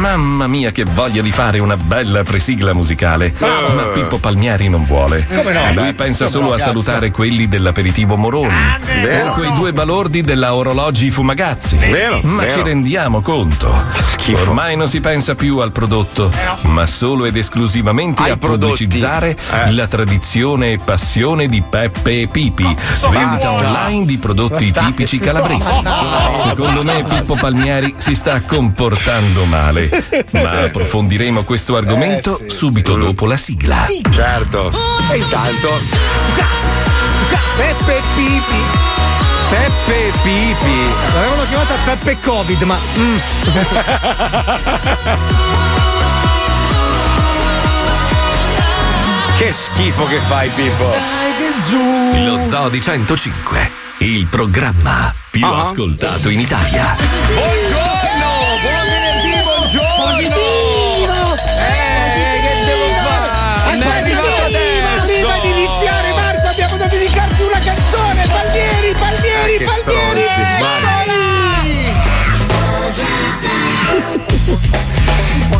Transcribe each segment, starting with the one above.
Mamma mia, che voglia di fare una bella presigla musicale. Bravo. Ma Pippo Palmieri non vuole. Come no? Lui Beh, pensa solo no, a salutare quelli dell'aperitivo Moroni. vero. o quei due balordi della orologi Fumagazzi. Vero, Ma vero. ci rendiamo conto. Ormai non si pensa più al prodotto, ma solo ed esclusivamente Ai a prodotti. pubblicizzare Eh. la tradizione e passione di Peppe e Pipi, vendita basta. online di prodotti tipici calabresi. Secondo me Pippo Palmieri si sta comportando male, ma approfondiremo questo argomento Eh, sì, subito dopo la sigla. Certo. E intanto. Peppe Pipi. Peppe Pipi. L'avevano chiamata Peppe Covid, ma. mm. Che schifo che fai, Pippo. Lo Zoo di 105, il programma più Ah. ascoltato in Italia. Buongiorno! Che stronzi,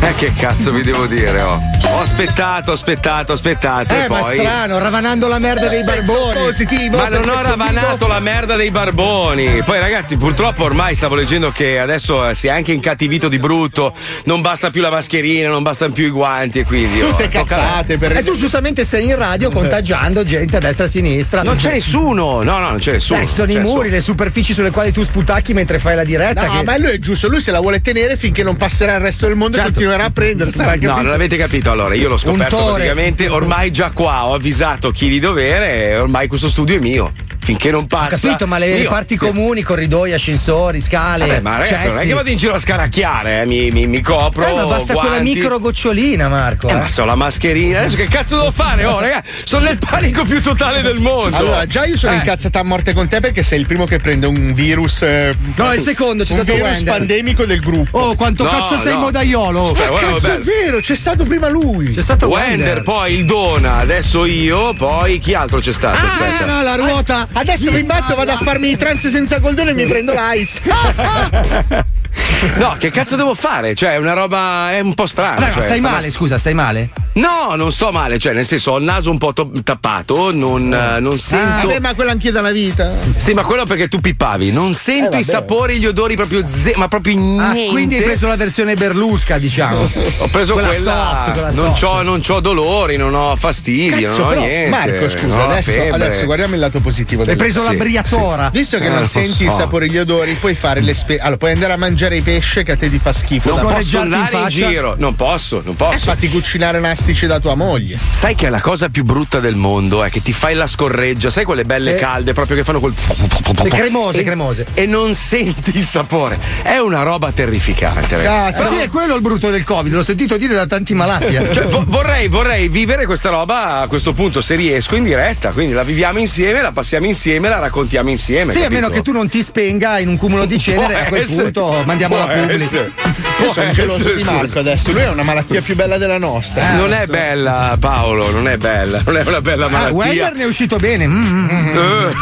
Eh, che cazzo vi devo dire, oh? Ho aspettato, aspettato, aspettato. Eh, e ma poi... strano, ravanando la merda dei barboni. Positivo. Ma non ho ravanato tipo- la merda dei barboni. Poi, ragazzi, purtroppo ormai stavo leggendo che adesso eh, si è anche incattivito di brutto. Non basta più la mascherina, non bastano più i guanti e quindi. oh, Tutte cazzate per... E tu giustamente sei in radio contagiando gente a destra e a sinistra. Non c'è nessuno! No, no, non c'è nessuno. Beh, sono i muri, le superfici sulle quali tu sputacchi mentre fai la diretta. No, che... ma lui è giusto, lui se la vuole tenere finché non passerà il resto del mondo Certo. e continuerà a prendersela. hai No, non avete capito allora, io l'ho scoperto praticamente ormai già qua, ho avvisato chi di dovere e ormai questo studio è mio. Finché non Ho passa. capito, ma le io- parti comuni, corridoi, ascensori, scale. Vabbè, ma ragazzi, non è cessi. che vado in giro a scaracchiare, eh, mi, mi, mi copro. Eh, ma basta quella guanti. micro gocciolina, Marco. Eh, ma so la mascherina, adesso che cazzo devo fare? Oh, ragazzi, sono nel panico più totale del mondo. Allora, già io sono Eh. incazzata a morte con te perché sei il primo che prende un virus. eh, No, il secondo, c'è un stato virus Wender. pandemico del gruppo. Oh, quanto No, cazzo sei no. modaiolo? Aspetta, Ma guarda, cazzo, è vabbè. vero, c'è stato prima lui. C'è stato Wender, Wender. poi il Dona, adesso io, poi chi altro c'è stato? Ah, Aspetta. no, la ruota. Adesso mi batto, vado a farmi i trance senza goldone e mi prendo l'AIDS. No, che cazzo devo fare? Cioè, è una roba. È un po' strana. Vabbè, ma cioè, stai sta- male, scusa, stai male? No, non sto male, cioè, nel senso, ho il naso un po' to- tappato, non, eh, non sento. Vabbè, ma quello anch'io dalla vita. Sì, ma quello perché tu pippavi. Non sento Eh, i sapori, gli odori proprio ze- ma proprio Ah, niente. quindi hai preso la versione Berlusca, diciamo. Ho preso quella quella. soft, quella non, soft. c'ho, non c'ho dolori, non ho fastidi, Cazzo, non ho però, niente. Marco, scusa, adesso, adesso guardiamo il lato positivo Hai preso la Sì, briatora. Visto che Eh, non senti so. i sapori e gli odori, puoi fare le spe- Allora, puoi andare a mangiare i pesce che a te ti fa schifo. Non posso in andare in, faccia? giro, non posso, non Eh, posso. fatti cucinare nastici da tua moglie. Sai che la cosa più brutta del mondo è che ti fai la scorreggia, sai quelle belle Sì. calde proprio che fanno quel. Le cremose, e, cremose. E non senti il sapore. È una roba terrificante, ragazzi. Ma sì, è quello il brutto del Covid, l'ho sentito dire da tanti malati. eh. Cioè, vo- vorrei, vorrei vivere questa roba a questo punto se riesco in diretta, quindi la viviamo insieme, la passiamo insieme, la raccontiamo insieme. Sì, a capito? meno che tu non ti spenga in un cumulo di cenere, Può a quel essere, punto mandiamo la pubblica. Io sono geloso di. Marco adesso. Lui ha una malattia più bella della nostra. Non è bella, Paolo, non è bella, non è una bella Ah, malattia. Wender ne è uscito bene. Mm, mm.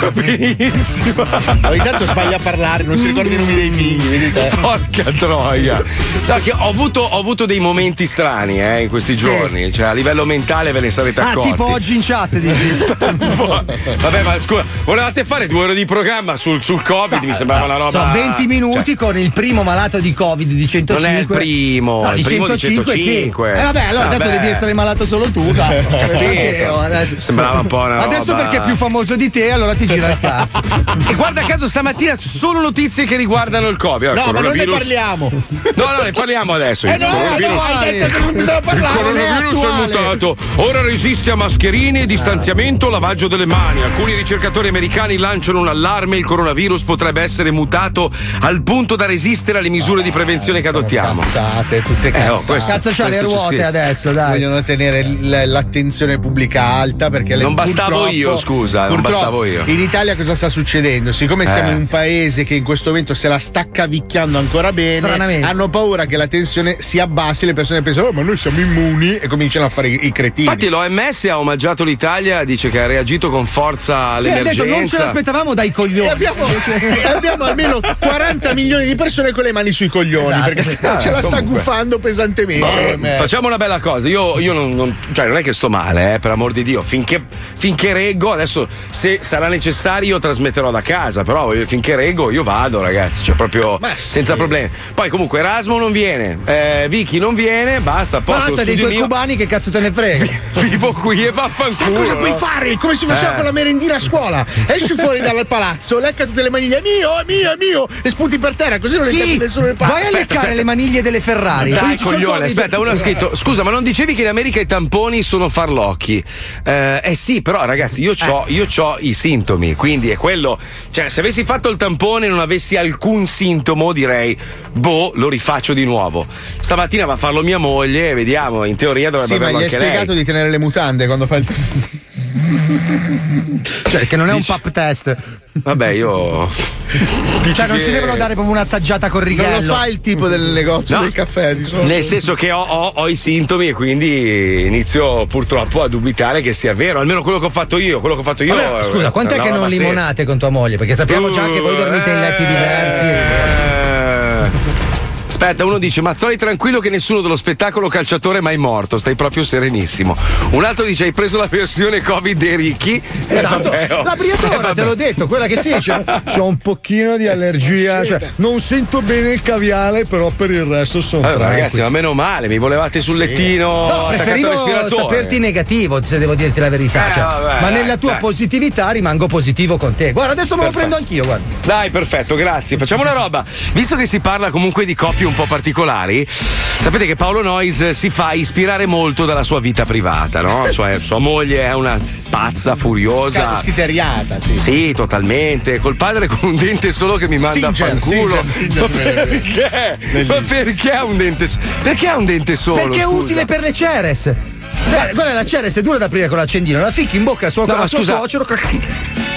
Eh, benissimo. Ogni tanto sbaglia a parlare, non si ricorda i nomi dei figli. Porca troia! No, che ho, avuto, ho avuto dei momenti strani eh, in questi giorni, cioè a livello mentale ve ne sarete Ah, accorti. tipo oggi in chat dici. Vabbè, ma scusa, volevate fare due ore di programma sul, sul Covid? Mi sembrava una roba. Sono 20 minuti con il primo malato di Covid di 105. Non è il primo, No, il di primo di 105, 105. sì. Eh vabbè, allora adesso Vabbè. devi essere malato solo tu. dai. Adesso- Sembrava un po' una Adesso roba- perché è più famoso di te, allora ti gira il cazzo. E guarda caso stamattina solo notizie che riguardano il Covid. No, ma non ne parliamo. No, no, ne parliamo adesso. Eh Il no, coronavirus- no, hai detto che non bisogna Il parlare. coronavirus è attuale. mutato. Ora resiste a mascherine, distanziamento, lavaggio delle mani. Alcuni ricercatori americani lanciano un allarme: il coronavirus potrebbe essere mutato al punto da resistere alle misure di prevenzione che adottiamo. Cazzate, tutte Eh, cazzate. oh, questo- Cazzo c'ha le ruote scritto. adesso, dai. Vogliono tenere l'attenzione pubblica alta perché le- Non bastavo io, scusa, non bastavo io. In Italia cosa sta succedendo? Siccome siamo Eh. in un paese che in questo momento se la sta cavicchiando ancora bene, hanno paura che la tensione si abbassi, le persone pensano "Oh, ma noi siamo immuni" e cominciano a fare i, cretini. Infatti l'OMS ha omaggiato l'Italia, dice che ha reagito con forza Cioè, ha all'emergenza. detto non ce l'aspettavamo dai E coglioni. abbiamo, e abbiamo almeno 40 milioni di persone con le mani sui coglioni Esatto, perché sì. ce la sta comunque. guffando pesantemente. Boh, Facciamo una bella cosa, io, io non, non- cioè non è che sto male, eh, per amor di Dio, finché, finché reggo, adesso se sarà necessario trasmetterò da casa, però io- finché reggo io vado ragazzi, cioè proprio sì. senza problemi. Poi comunque Erasmo non viene, eh, Vicky non viene, basta, posto, Basta dei tuoi mio, cubani che cazzo te ne frega. vivo qui e Sai vaffanculo. cosa puoi fare? Come si faceva Eh. con la merendina a scuola? Esci fuori dal palazzo, lecca tutte le maniglie, è mio, è mio, è mio, e sputi per terra, così non le Sì, tocchi nessuno nel palazzo. vai a leccare aspetta. le maniglie delle Ferrari. Dai, coglione, aspetta, uno ha scritto: Scusa, ma non dicevi che America i tamponi sono farlocchi? Eh, eh sì, però, ragazzi, io ho c'ho i sintomi, quindi è quello. Cioè, se avessi fatto il tampone e non avessi alcun sintomo, direi, boh, lo rifaccio di nuovo. Stamattina va a farlo mia moglie, vediamo, in teoria dovrebbe Sì, ma averlo gli hai anche spiegato lei. di tenere le mutande quando fai il. Cioè, che non è un Dici- pap test. Vabbè, io. Cioè, non che- ci devono dare proprio un'assaggiata con Non righello. lo fa il tipo del negozio No. del caffè di solito. Nel senso che ho, ho- ho i sintomi e quindi inizio purtroppo a dubitare che sia vero, almeno quello che ho fatto io. Quello che ho fatto io. Vabbè, eh, scusa, quant'è è una che non limonate con tua moglie? Perché sappiamo già che voi dormite in letti diversi. Eh. Aspetta, uno dice: Mazzoli, tranquillo che nessuno dello spettacolo calciatore è mai morto, stai proprio serenissimo. Un altro dice: Hai preso la versione Covid dei ricchi? Eh, Esatto, oh. la Eh, briatona, vabbè. te l'ho detto, quella che sì, c'è, c'ho un pochino di allergia, cioè non sento bene il caviale, però per il resto sono Allora, tranquillo. ragazzi, ma meno male, mi volevate sul lettino. No, preferivo saperti negativo, se devo dirti la verità. Eh, cioè. vabbè, ma dai, nella tua dai. positività rimango positivo con te. Guarda, adesso me lo Perfetto. prendo anch'io, guarda. Dai, perfetto, grazie. Facciamo una roba. Visto che si parla comunque di coppie un po' particolari, sapete che Paolo Noyes si fa ispirare molto dalla sua vita privata, no? Cioè, sua moglie è una pazza furiosa. Schiteriata, sì. Sì, totalmente. Col padre con un dente solo che mi manda Singer, a fanculo. Singer, Singer, Ma perché? Ma perché ha un dente solo? Perché ha un dente solo? Perché è utile per le Ceres. Guarda, guarda, la Ceres è dura da aprire con l'accendino, la ficchi in bocca al suo, No, suo scusa. suocero.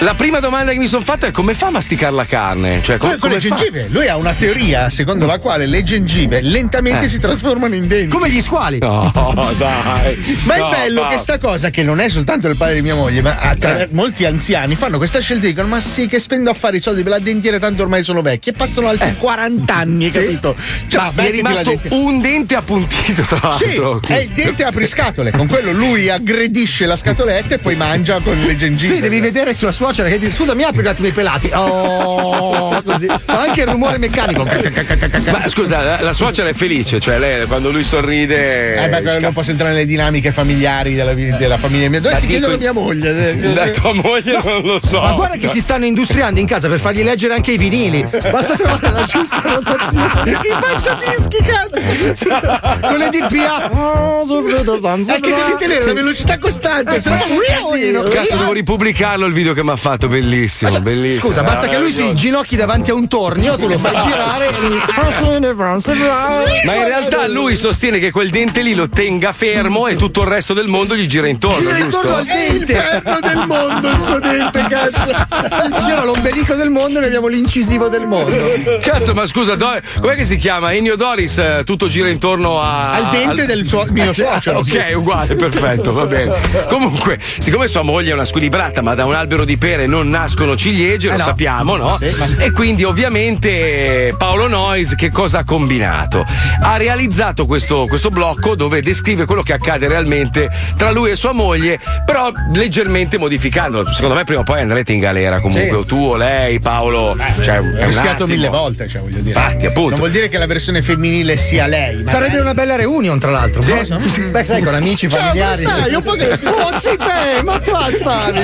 La prima domanda che mi sono fatta è come fa a masticare la carne? Cioè, co- Con, le fa? gengive, lui ha una teoria secondo la quale le gengive lentamente Eh. si trasformano in denti. Come gli squali. No, dai. Ma No, è bello Paolo. che sta cosa, che non è soltanto il padre di mia moglie, ma attra- molti anziani fanno questa scelta e dicono: Ma sì, che spendo a fare i soldi per la dentiera, tanto ormai sono vecchi. E passano altri 40 anni, capito? Cioè, Ma mi è rimasto un dente appuntito, tra Sì, l'altro. è il dente apriscatole. Con quello lui aggredisce la scatoletta e poi mangia con le gengive. Sì, devi vedere sulla suocera che dice: Scusa, mi apri un attimo i pelati. Oh, così. Fa anche il rumore meccanico. Ma scusa, la, la suocera è felice, cioè lei quando lui sorride. Eh beh, non posso entrare nelle dinamiche familiari della, della famiglia mia. Dove Ma si dico- chiede la mia moglie? Da tua moglie non lo so. Ma guarda che si stanno industriando in casa per fargli leggere anche i vinili. Basta trovare la giusta rotazione. I mangiadischi, cazzo! Con le DPA. È che devi tenere la velocità costante, se no fa un casino. Cazzo, devo ripubblicarlo il video che mi ha fatto, bellissimo, bellissimo. Scusa, basta che lui si inginocchi davanti a un tornio, tu lo fai girare. Ma in realtà lui sostiene che quel dente lì lo tenga fermo e tutto il resto del mondo gli gira intorno, Gira giusto? intorno al È il perno del mondo il suo dente, cazzo! C'era l'ombelico del mondo e noi abbiamo l'incisivo del mondo. Cazzo, ma scusa, Do- com'è che si chiama? Ennio Doris, eh, tutto gira intorno a. Al dente al- del suo mio suocero. Ok, uguale, perfetto, va bene. Comunque, siccome sua moglie è una squilibrata, ma da un albero di pere non nascono ciliegie, lo no. sappiamo, no? E quindi, ovviamente, Paolo Noyes che cosa ha combinato? Ha realizzato questo, questo blocco dove descrive quello che accade realmente tra lui e sua moglie, però leggermente modificandolo. Secondo me, prima o poi andrete in galera comunque, Sì. o tu o lei, Paolo. Cioè, è Ho un rischiato mille volte, cioè voglio dire. Infatti, appunto. Non vuol dire che la versione femminile sia lei. ma Sarebbe una bella reunion, tra l'altro. Sì. Beh, sai, con amici, Ciao, familiari. come stai? Un po' che- Oh, sì, beh, ma qua stavi.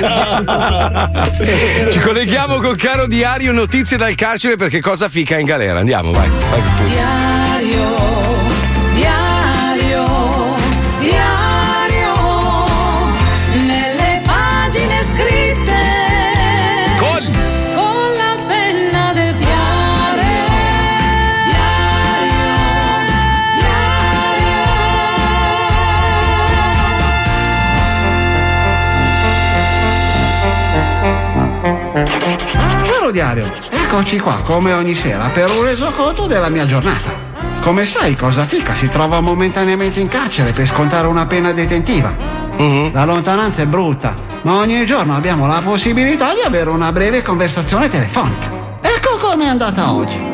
Ci colleghiamo con caro diario notizie dal carcere perché cosa fica in galera. Andiamo, vai. vai Caro diario, eccoci qua come ogni sera per un resoconto della mia giornata. Come sai, cosa fica si trova momentaneamente in carcere per scontare una pena detentiva. La lontananza è brutta, ma ogni giorno abbiamo la possibilità di avere una breve conversazione telefonica. Ecco com'è andata oggi.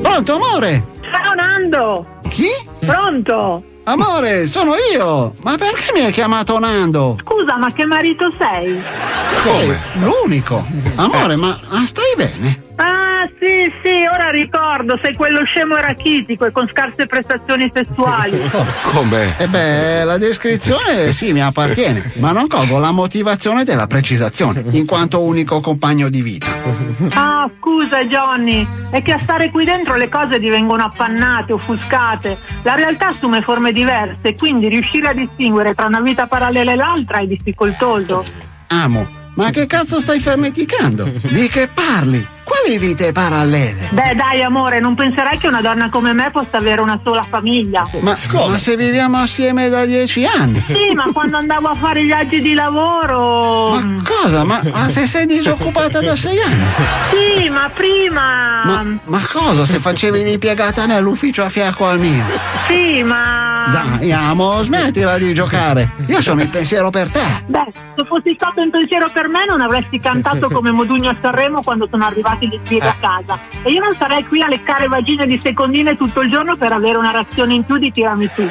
Pronto, amore? Ciao Nando! Chi? Pronto? Amore, sono io! Ma perché mi hai chiamato Nando? Scusa, ma che marito sei? Come? l'unico. Amore, ma stai bene? Ah, sì, sì, ora ricordo, sei quello scemo e rachitico e con scarse prestazioni sessuali. Come? Eh beh, la descrizione sì mi appartiene, ma non colgo la motivazione della precisazione, in quanto unico compagno di vita. Ah, scusa Johnny, è che a stare qui dentro le cose divengono appannate, offuscate. La realtà assume forme diverse e quindi riuscire a distinguere tra una vita parallela e l'altra è difficoltoso. Amo, ma che cazzo stai fermeticando? Di che parli? Quali vite parallele? Beh, dai, amore, non penserai che una donna come me possa avere una sola famiglia. Ma, ma se viviamo assieme da dieci anni? Sì, ma quando andavo a fare i viaggi di lavoro. Ma cosa? Ma ah, se sei disoccupata da sei anni? Sì, ma prima. Ma, ma cosa se facevi l'impiegata nell'ufficio a fianco al mio? Sì, ma. Dai, amo, smettila di giocare. Io sono il pensiero per te. Beh, se fossi stato in pensiero per me non avresti cantato come Modugno a Sanremo quando sono arrivati gli zii a casa. E io non sarei qui a leccare vagine di secondine tutto il giorno per avere una razione in più di tiramisù.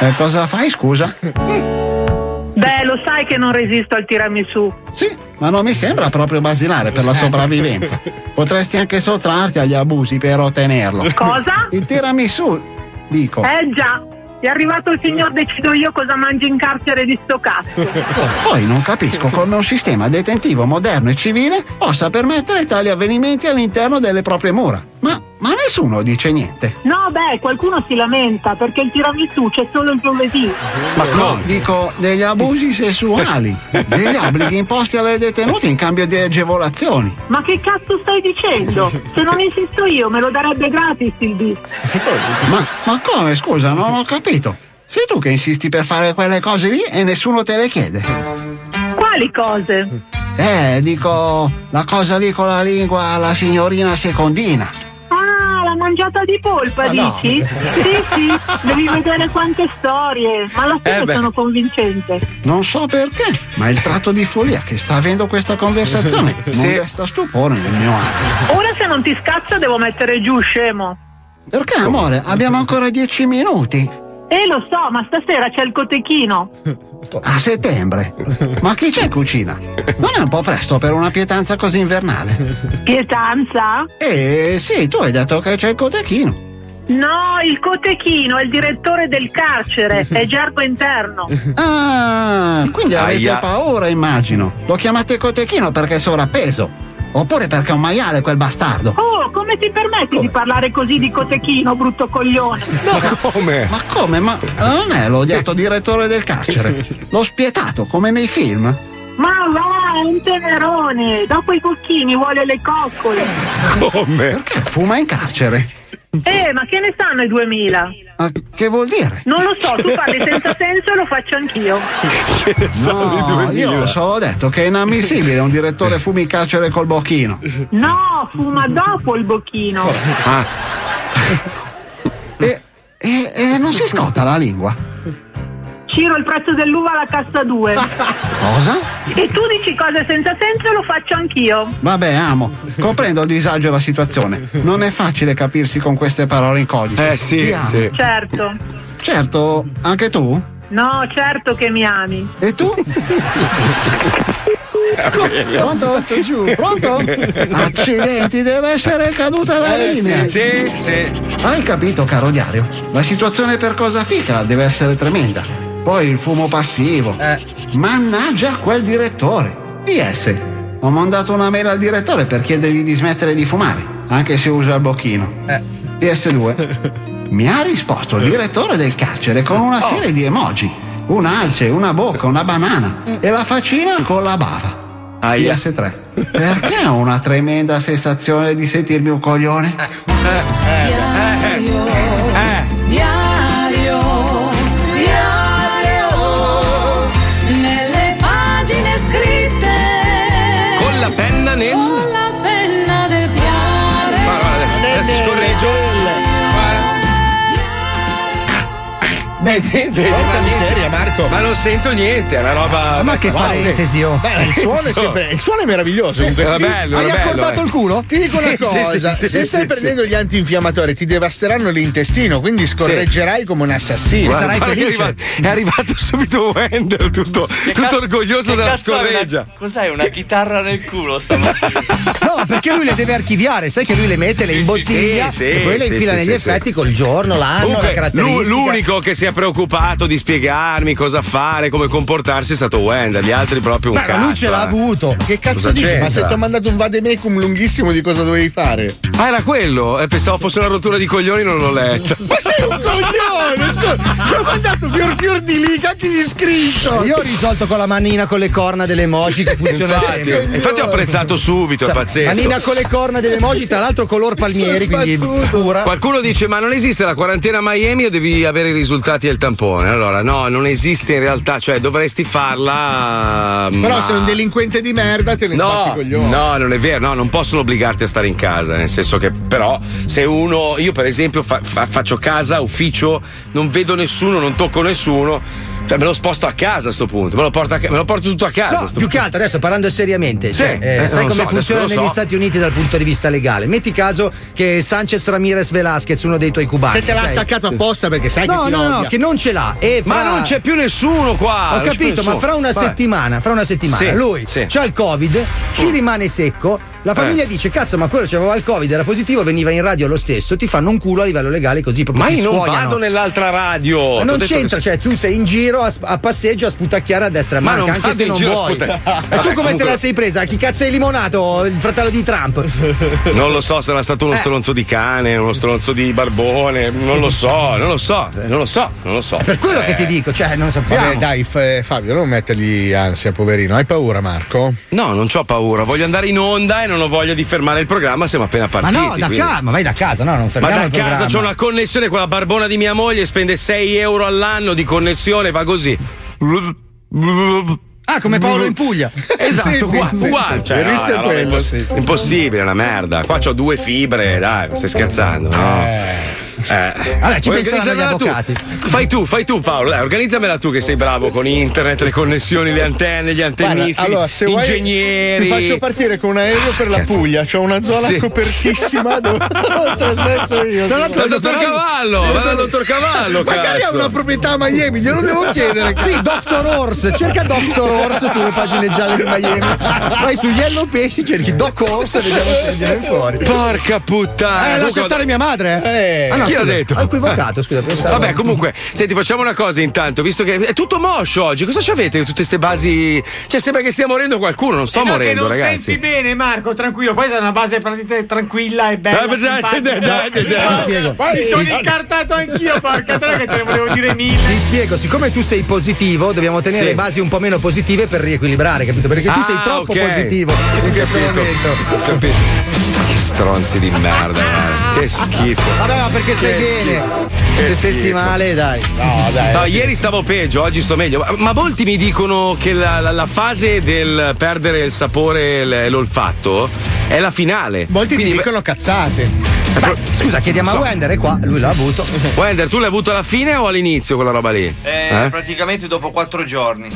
E cosa fai, scusa? Beh, lo sai che non resisto al tiramisù. Sì, ma non mi sembra proprio basilare per la sopravvivenza. Potresti anche sottrarti agli abusi per ottenerlo. Cosa? Il tiramisù, dico. Eh già, è arrivato il signor decido io cosa mangi in carcere di sto cazzo. Poi non capisco come un sistema detentivo moderno e civile possa permettere tali avvenimenti all'interno delle proprie mura. Ma, ma nessuno dice niente. No, beh, qualcuno si lamenta perché il tiramisù c'è solo il giovedì. Ma no, dico degli abusi sessuali, degli obblighi imposti alle detenute in cambio di agevolazioni. Ma che cazzo stai dicendo? Se non insisto io me lo darebbe gratis il bis. Ma, ma come, scusa, non ho capito. Sei tu che insisti per fare quelle cose lì e nessuno te le chiede. Quali cose? Eh, dico la cosa lì con la lingua alla signorina secondina. Ah, la mangiata di polpa, Ma no. dici? Sì, sì, devi vedere quante storie, ma alla fine Eh sono convincente. Non so perché, ma il tratto di follia che sta avendo questa conversazione non Sì. desta stupore nel mio animo. Ora se non ti scazza devo mettere giù, scemo. Perché, amore, abbiamo ancora dieci minuti. Eh, lo so, ma stasera c'è il cotechino. A settembre. Ma chi c'è in cucina? Non è un po' presto per una pietanza così invernale? Pietanza? Eh sì, tu hai detto che c'è il cotechino. No, il cotechino è il direttore del carcere, è gergo interno. Ah, quindi avete Aia. paura, immagino. Lo chiamate cotechino perché è sovrappeso. Oppure perché è un maiale quel bastardo. Oh, come ti permetti di parlare così di cotechino, brutto coglione? come? Ma come? Ma non è l'odiato direttore del carcere? Lo spietato, come nei film? Ma va, è un tenerone. Dopo i cocchini vuole le coccole. Come? Perché fuma in carcere? Eh, ma che ne sanno i 2000? Ma che vuol dire? Non lo so, tu parli senza senso e lo faccio anch'io. No, io ho solo detto che è inammissibile un direttore fumi in carcere col bocchino. No, fuma dopo il bocchino. Ah, E, e- e non si scotta la lingua. Ciro il prezzo dell'uva alla cassa 2. Cosa? E tu dici cose senza senso e lo faccio anch'io. Vabbè, amo. Comprendo il disagio della situazione. Non è facile capirsi con queste parole in codice. eh sì, sì. Certo. Certo, anche tu? No, certo che mi ami. E tu? Pronto? giù. Pronto? Accidenti, deve essere caduta la Eh, linea. Sì, sì. Hai capito, caro diario? La situazione per cosa fica deve essere tremenda. Poi il fumo passivo. Mannaggia quel direttore. PS. Ho mandato una mail al direttore per chiedergli di smettere di fumare, anche se usa il bocchino. PS2. Mi ha risposto il direttore del carcere con una serie di emoji. Un'alce, una bocca, una banana e la faccina con la bava. Aia. PS3. Perché ho una tremenda sensazione di sentirmi un coglione? Diario, diario, Beh, vedi, Porca miseria, Marco. Ma non sento niente, è una roba. Ma che parentesi, oh. Beh, il suono è sempre. Il suono è meraviglioso. Comunque. Era Ti- bello, Hai accordato eh. il culo? Ti dico una Sì, cosa, sì, sì, se sì, stai sì, prendendo gli antinfiammatori ti devasteranno l'intestino, quindi scorreggerai come un assassino. Guarda, sarai felice. È arrivato, è arrivato subito Wender, tutto, tutto cazzo- orgoglioso della è una- scorreggia. cos'hai? Una chitarra nel culo stamattina? No, perché lui le deve archiviare, sai che lui le mette, le imbottiglia sì, sì, e poi le infila negli effetti col giorno, l'anno, la caratteristica. l'u- l'unico che si è preoccupato di spiegarmi cosa fare, come comportarsi è stato Wender, gli altri proprio un Beh, ma cazzo. lui ce l'ha eh. avuto. Che cazzo Cosa dici? Ma se ti ho mandato un vademecum lunghissimo di cosa dovevi fare? Ah, era quello? Eh, pensavo fosse una rottura di coglioni, non l'ho letto. Ma sei un coglione! Scusa, ti ho mandato fior fior di lì, anche gli screenshot! Io ho risolto con la manina con le corna delle emoji che funziona Infatti, sempre. infatti ho apprezzato subito, è pazzesco. Manina con le corna delle emoji, tra l'altro color palmieri, quindi scura. Qualcuno dice: Ma non esiste la quarantena a Miami o devi avere i risultati del tampone? Allora, no, non esiste in realtà, cioè dovresti farla. Però ma- sei un delinquente di merda, te ne sbatti No, coglioni. no, non è vero, no, non possono obbligarti a stare in casa, nel senso che però se uno, io per esempio fa- fa- faccio casa, ufficio, non vedo nessuno, non tocco nessuno, cioè me lo sposto a casa a sto punto, me lo porto, a ca- me lo porto tutto a casa. No, più punto. che altro adesso parlando seriamente, cioè, Sì, eh, eh, sai come so, funziona negli so. Stati Uniti dal punto di vista legale? Metti caso che Sanchez Ramirez Velasquez, uno dei tuoi cubani. Che te l'ha ok? attaccato apposta perché sai No, che ti no, no, odia. che non ce l'ha. E Ma fra- non c'è più nessuno qua. Ho capito, ma fra una Vabbè. settimana, fra una settimana, Sì, lui sì. c'ha il Covid, ci rimane secco. La famiglia Eh. dice: Cazzo, ma quello c'aveva il Covid, era positivo, veniva in radio lo stesso. Ti fanno un culo a livello legale così proprio Ma io non vado nell'altra radio. Ma non c'entra, che- cioè tu sei in giro a, a passeggio a sputacchiare a destra e Ma manca, anche se non vuoi. sputa- E tu come comunque- te la sei presa? Chi cazzo hai limonato? Il fratello di Trump? Non lo so, sarà stato uno Eh. stronzo di cane, uno stronzo di barbone, non lo so, non lo so, eh, non lo so, non lo so. Per quello Eh, che ti dico, cioè non sappiamo. Vabbè, dai, F- Fabio, non mettergli ansia, poverino. Hai paura, Marco? No, non ho paura, voglio andare in onda e non ho voglia di fermare il programma, siamo appena ma partiti. no, da quindi- casa, ma vai da casa, no, non Ma fermiamo da il casa programma. c'ho una connessione con la barbona di mia moglie, spende 6 euro all'anno di connessione, va così. Ah, come Paolo in Puglia. Esatto, Sì, uguale, sì, uguale, sì. cioè, no, roba quello, imposs- impossibile, una merda. Qua c'ho due fibre, dai, stai scherzando, no? Eh. Vabbè, ci penseranno gli organizzarmela tu? avvocati. Fai tu, fai tu Paolo, dai, organizzamela tu che sei bravo con internet, le connessioni, le antenne, gli antennisti, Guarda, allora, se gli vuoi, ingegneri. ti faccio partire con un aereo per la Puglia. C'ho una zona Sì. copertissima dove ho trasmesso io. Dal dottor Cavallo, va dal dottor Cavallo, Magari ha cazzo. una proprietà a Miami, glielo devo chiedere. Sì, Dr. Horse, cerca Dr. Horse sulle pagine gialle di Miami. Vai su Yellow Pesci, cerchi Doc Horse e vediamo se viene fuori. Porca puttana. Eh, lascia stare mia madre. Eh, Ah, no, Chi l'ha detto? Ho equivocato, scusa, pensavo. Vabbè, comunque, senti, facciamo una cosa intanto, visto che è tutto moscio oggi. Cosa ci avete tutte queste basi? Cioè, sembra che stia morendo qualcuno, non sto Eh no, morendo, che non ragazzi. senti bene, Marco, tranquillo. Poi sarà una base praticamente tranquilla e bella. Dai, dai, dai, Mi sono- incartato anch'io, porca troia, che te ne volevo dire mille. Ti spiego, siccome tu sei positivo, dobbiamo tenere Sì. le basi un po' meno positive per riequilibrare, capito? Perché tu Ah, sei troppo ok. positivo in questo momento. Capito. Che stronzi di merda, guarda. che schifo. Vabbè, ma perché stai Che bene? Che Se stessi schifo. male, dai. No, dai. No, ieri stavo peggio, oggi sto meglio. Ma- molti mi dicono che la, la- la fase del perdere il sapore e l'olfatto è la finale. Molti ti Quindi, dicono cazzate. Beh, scusa, chiediamo So. a Wender, è qua, lui l'ha avuto. Wender, tu l'hai avuto alla fine o all'inizio quella roba lì? Eh, Eh? Praticamente dopo quattro giorni.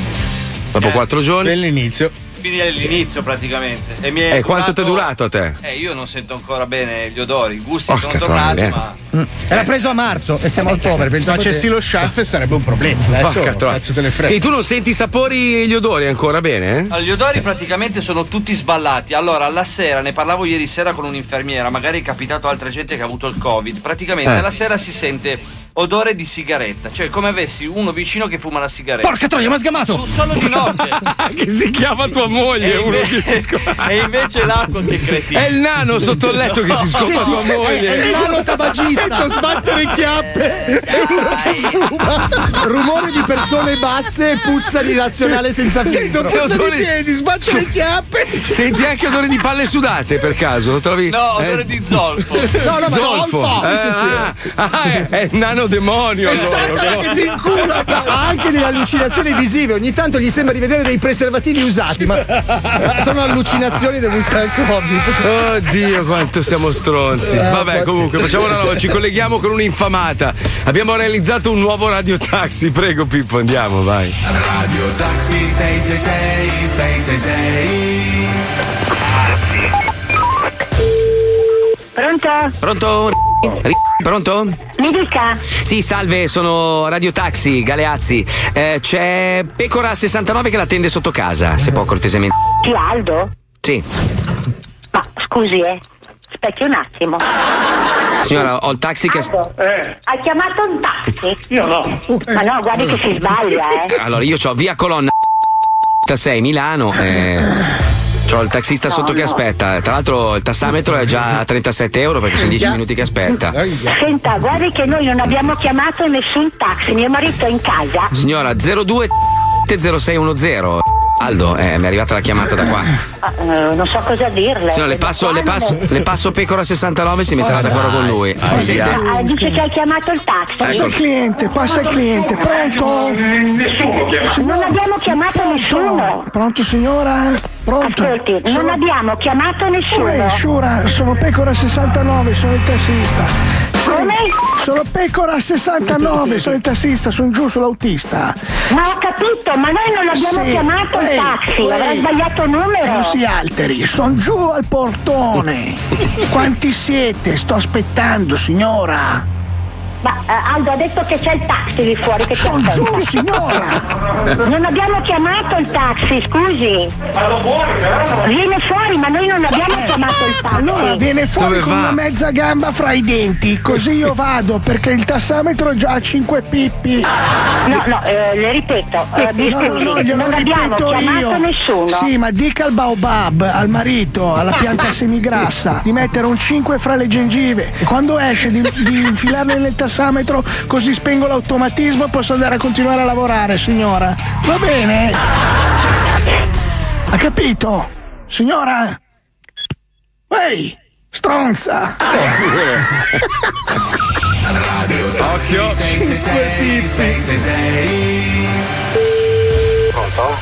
Dopo quattro giorni? Bell'inizio. Quindi è l'inizio praticamente. E mi è E quanto ti è durato a te? Eh, io non sento ancora bene gli odori. I gusti Porca sono tornati, troia. ma. Era preso a marzo e siamo a ottobre. Se Pensavo facessi lo shaft sarebbe un problema. Adesso Porca troia. cazzo te ne Che frega. tu non senti i sapori e gli odori ancora bene? eh? Allora, gli odori praticamente sono tutti sballati. Allora, alla sera, ne parlavo ieri sera con un'infermiera, magari è capitato a altra gente che ha avuto il Covid. Praticamente Eh. alla sera si sente odore di sigaretta, cioè come avessi uno vicino che fuma la sigaretta. Porca troia, mi ha sgamato! Su- solo di notte. che si chiama tua moglie, e, uno inve- che- e invece l'acqua che cretino. È il nano sotto il letto che si scopa Sì, sì, tua sì, è- moglie. è il nano tabagista. Sento sbattere chiappe. Rumore di persone basse e puzza di nazionale senza Sento filtro. pezzo di piedi, sbaccia le chiappe. Senti anche odore di palle sudate per caso? Lo trovi? No, odore eh? di zolfo. No, no, ma Zolfo. Sì, sì, sì. Ah, ah, è, è il nano demonio. allora, Satana che ti incula. Ha anche delle allucinazioni visive, ogni tanto gli sembra di vedere dei preservativi usati, ma sono allucinazioni dovute al Covid. Oddio, quanto siamo stronzi. Eh, Vabbè, comunque, facciamo una roba. Ci colleghiamo con un'infamata. Abbiamo realizzato un nuovo radiotaxi. Prego, Pippo, andiamo, vai. Radio Taxi 666 666 Pronto? Pronto? Ri- Pronto? Mi dica. Sì, salve, sono Radio Taxi, Galeazzi. Eh, c'è Pecora 69 che l'attende sotto casa, se può cortesemente. Chi Aldo? Sì. Ma scusi, eh. Aspetti un attimo. Signora, ho il taxi che. Aldo, hai chiamato un taxi? Io no. Ma no, guardi che si sbaglia, eh. Allora, io ho via Colonna 6 Milano. Eh, C'ho il taxista No, sotto che no. aspetta. Tra l'altro il tassametro è già a 37 euro perché sono 10 minuti che aspetta. Senta, guardi che noi non abbiamo chiamato nessun taxi, mio marito è in casa. Signora 02 0610. Aldo, eh, mi è arrivata la chiamata da qua. Ah, eh, non so cosa dirle. Signora, le passo, le passo, le passo Pecora 69 si metterà d'accordo con lui. Sente? Ah, dice che hai chiamato il taxi. Passa il cliente, passa il cliente, pronto? Nessuno Non abbiamo chiamato nessuno. Pronto signora? Pronto? Ascolti, non Sono- abbiamo chiamato nessuno. Eh, Shura, sono Pecora 69, sono il tassista. Come? Sono Pecora 69, sono il tassista, sono giù sull'autista. Ma ho capito, ma noi non abbiamo Sì, chiamato il taxi, avrà sbagliato numero. Non si alteri, sono giù al portone. Quanti siete? Sto aspettando, signora. Ma eh, Aldo ha detto che c'è il taxi lì fuori che Sono giù, aspetta. signora. Non abbiamo chiamato il taxi, scusi. Viene fuori, ma noi non abbiamo chiamato il taxi. Allora viene fuori con una mezza gamba fra i denti, così io vado perché il tassametro è già a 5 pippi. No, no, eh, le ripeto, eh, mi No, no, scusi, no, glielo non abbiamo ripeto chiamato io. nessuno. Sì, ma dica al Baobab, al marito, alla pianta semigrassa, di mettere un 5 fra le gengive e quando esce di, di infilarle nel tassametro così spengo l'automatismo e posso andare a continuare a lavorare, signora. Va bene? Ha capito? Signora? Ehi, stronza! 666 666 Pronto?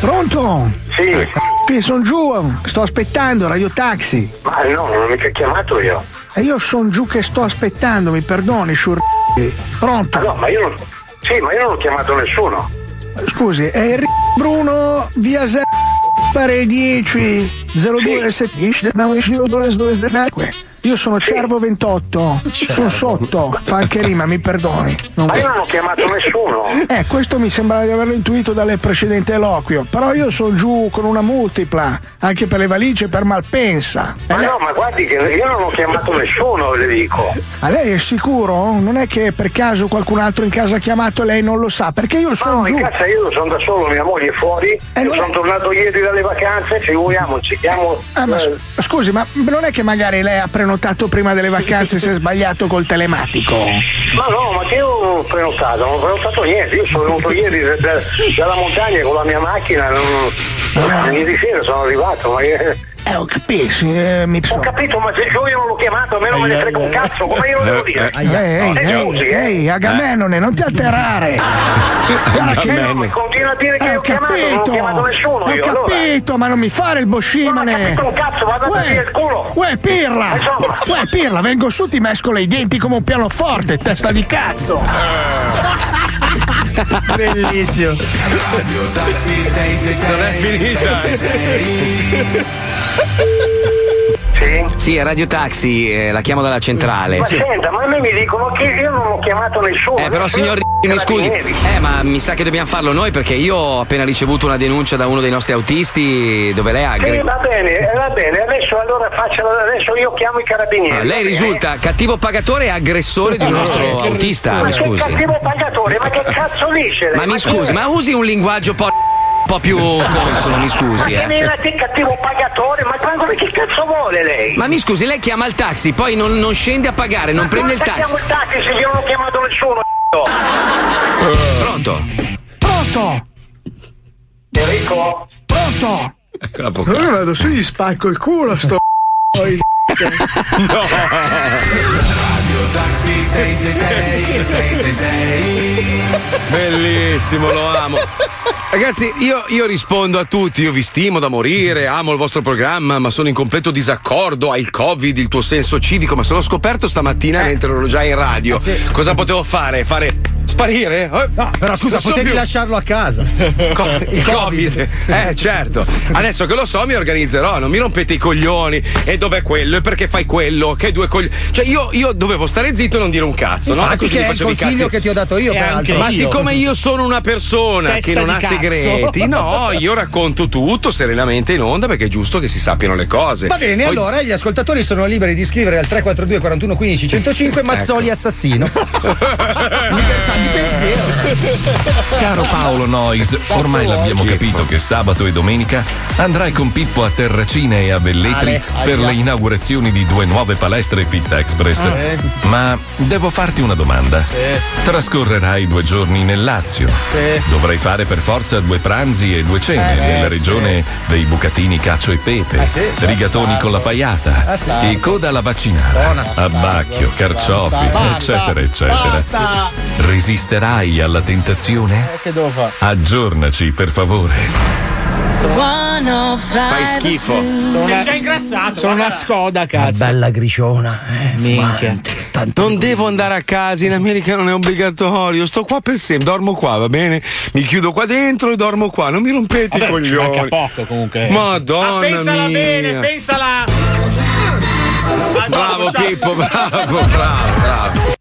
Pronto? Sì. Sì, sono giù, sto aspettando, Radio Taxi. Ma no, non ho mica chiamato io. E io sono giù che sto aspettando, mi perdoni, Shur. Pronto? Ah, no, ma io non. Sì, ma io non ho chiamato nessuno. Scusi, è il Bruno via Z pare 10 02 7 Io sono Cervo 28, sono sotto, fa anche rima, mi perdoni. Non Ma io non ho chiamato nessuno. Eh, questo mi sembrava di averlo intuito dalle precedenti eloquio, però io sono giù con una multipla, anche per le valigie per Malpensa. Ma no, ma guardi che io non ho chiamato nessuno, le dico. A lei è sicuro? Non è che per caso qualcun altro in casa ha chiamato e lei non lo sa? Perché io sono No, giù. in casa io sono da solo, mia moglie è fuori. Eh, io sono è- tornato ieri dalle vacanze, figuriamoci, chiamo. Ah, ma eh, s- scusi, ma non è che magari lei ha prenotato prima delle vacanze e si è sbagliato col telematico? Ma no, ma che io ho prenotato, non ho prenotato niente, io sono venuto ieri da- da- dalla montagna con la mia macchina, non, ieri sera sono arrivato, ma che- Eh, ho capito, eh, mi ho capito, ma se io non l'ho chiamato, a me non me ne frega un cazzo, come io lo devo dire? Ehi, ehi, Eh, ehi, scusi, eh. ehi, Agamennone, non ti alterare! Guarda che No, ma continua a dire che Eh, io ho chiamato, non ho capito, chiamato nessuno ho io, allora. capito, ma non mi fare il boscimane! Non ho capito un cazzo, vado a Uè, aprire il culo. Uè, pirla! Insomma. Uè, pirla, vengo su, ti mescolo i denti come un pianoforte, testa di cazzo! Bellissimo. Radio Taxi 666 Non è finita. 666 Sì? Sì, è Radio Taxi, eh, la chiamo dalla centrale. Ma Sì. senta, ma a me mi dicono che io non ho chiamato nessuno. Eh, però nessuno signor dei mi scusi, eh, ma mi sa che dobbiamo farlo noi perché io ho appena ricevuto una denuncia da uno dei nostri autisti dove lei ha Sì, va bene, eh, va bene, adesso allora facciano, adesso io chiamo i carabinieri. Ah, lei risulta cattivo pagatore e aggressore di un nostro autista, Ma mi scusi. cattivo pagatore, ma che cazzo dice lei? Ma mi scusi, ma usi un linguaggio po', po' più consono, mi scusi, Ma eh. che cattivo pagatore, ma quando che cazzo vuole lei? Ma mi scusi, lei chiama il taxi, poi non, non scende a pagare, non Ma prende il taxi. chiamo il taxi se io non ho chiamato nessuno? Pronto? Pronto? Enrico? Pronto? Ecco la Io vado su, gli spacco il culo, sto. Radio Taxi 666 666 Bellissimo, lo amo. Ragazzi, io, io rispondo a tutti, io vi stimo da morire, amo il vostro programma, ma sono in completo disaccordo, hai il Covid, il tuo senso civico, ma se l'ho scoperto stamattina mentre ero già in radio. Eh, sì. Cosa potevo fare? Fare sparire? Eh? No, però scusa, potevi più. lasciarlo a casa. Co- il Covid. Eh, certo. Adesso che lo so, mi organizzerò. Non mi rompete i coglioni. E dov'è quello? E perché fai quello? Che due coglioni. Cioè, io, io dovevo stare zitto e non dire un cazzo, no? Infatti, così che è il consiglio che ti ho dato io, peraltro. Ma siccome io sono una persona Testa che non ha cazzo. segreti, no, io racconto tutto serenamente in onda perché è giusto che si sappiano le cose. Va bene, Poi- allora gli ascoltatori sono liberi di scrivere al 342 41 15 105 Mazzoli assassino. Libertà di pensiero. Caro Paolo Nois, ormai l'abbiamo capito che sabato e domenica andrai con Pippo a Terracina e a Velletri per le inaugurazioni di due nuove palestre Fit Express. Ah, eh. Ma devo farti una domanda. Trascorrerai due giorni nel Lazio. Dovrai fare per forza due pranzi e due cene Eh, nella regione dei bucatini cacio e pepe, c'è rigatoni con la paiata stato. e coda alla vaccinara, Buona. abbacchio, carciofi, eccetera, eccetera. basta. Resisterai alla tentazione? Eh, che devo fare? Aggiornaci, per favore. Fai schifo. Sono una, Sono una scoda, cazzo. Bella griciona. Eh, Minchia. Non devo andare a casa, in America non è obbligatorio. Sto qua per sempre, dormo qua, va bene? Mi chiudo qua dentro e dormo qua. Non mi rompete i Vabbè, manca coglioni. poco comunque. Madonna Ah, pensala mia. bene, pensala. Bravo Ciao. Pippo, bravo, bravo, bravo.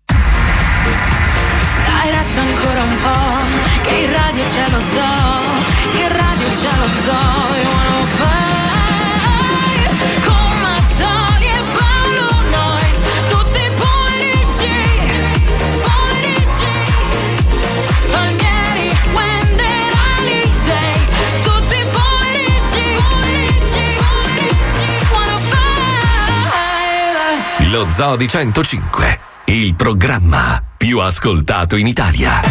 Resta ancora un po', che in radio c'è lo zoo, che in radio c'è lo zoo, e 105, con Mazzoli e Paolo Nois, tutti i pomeriggi, pomeriggi, Palmieri, Wender, Alisei, tutti i pomeriggi, pomeriggi, pomeriggi, 105. Lo Zoo di 105, il programma più ascoltato in Italia.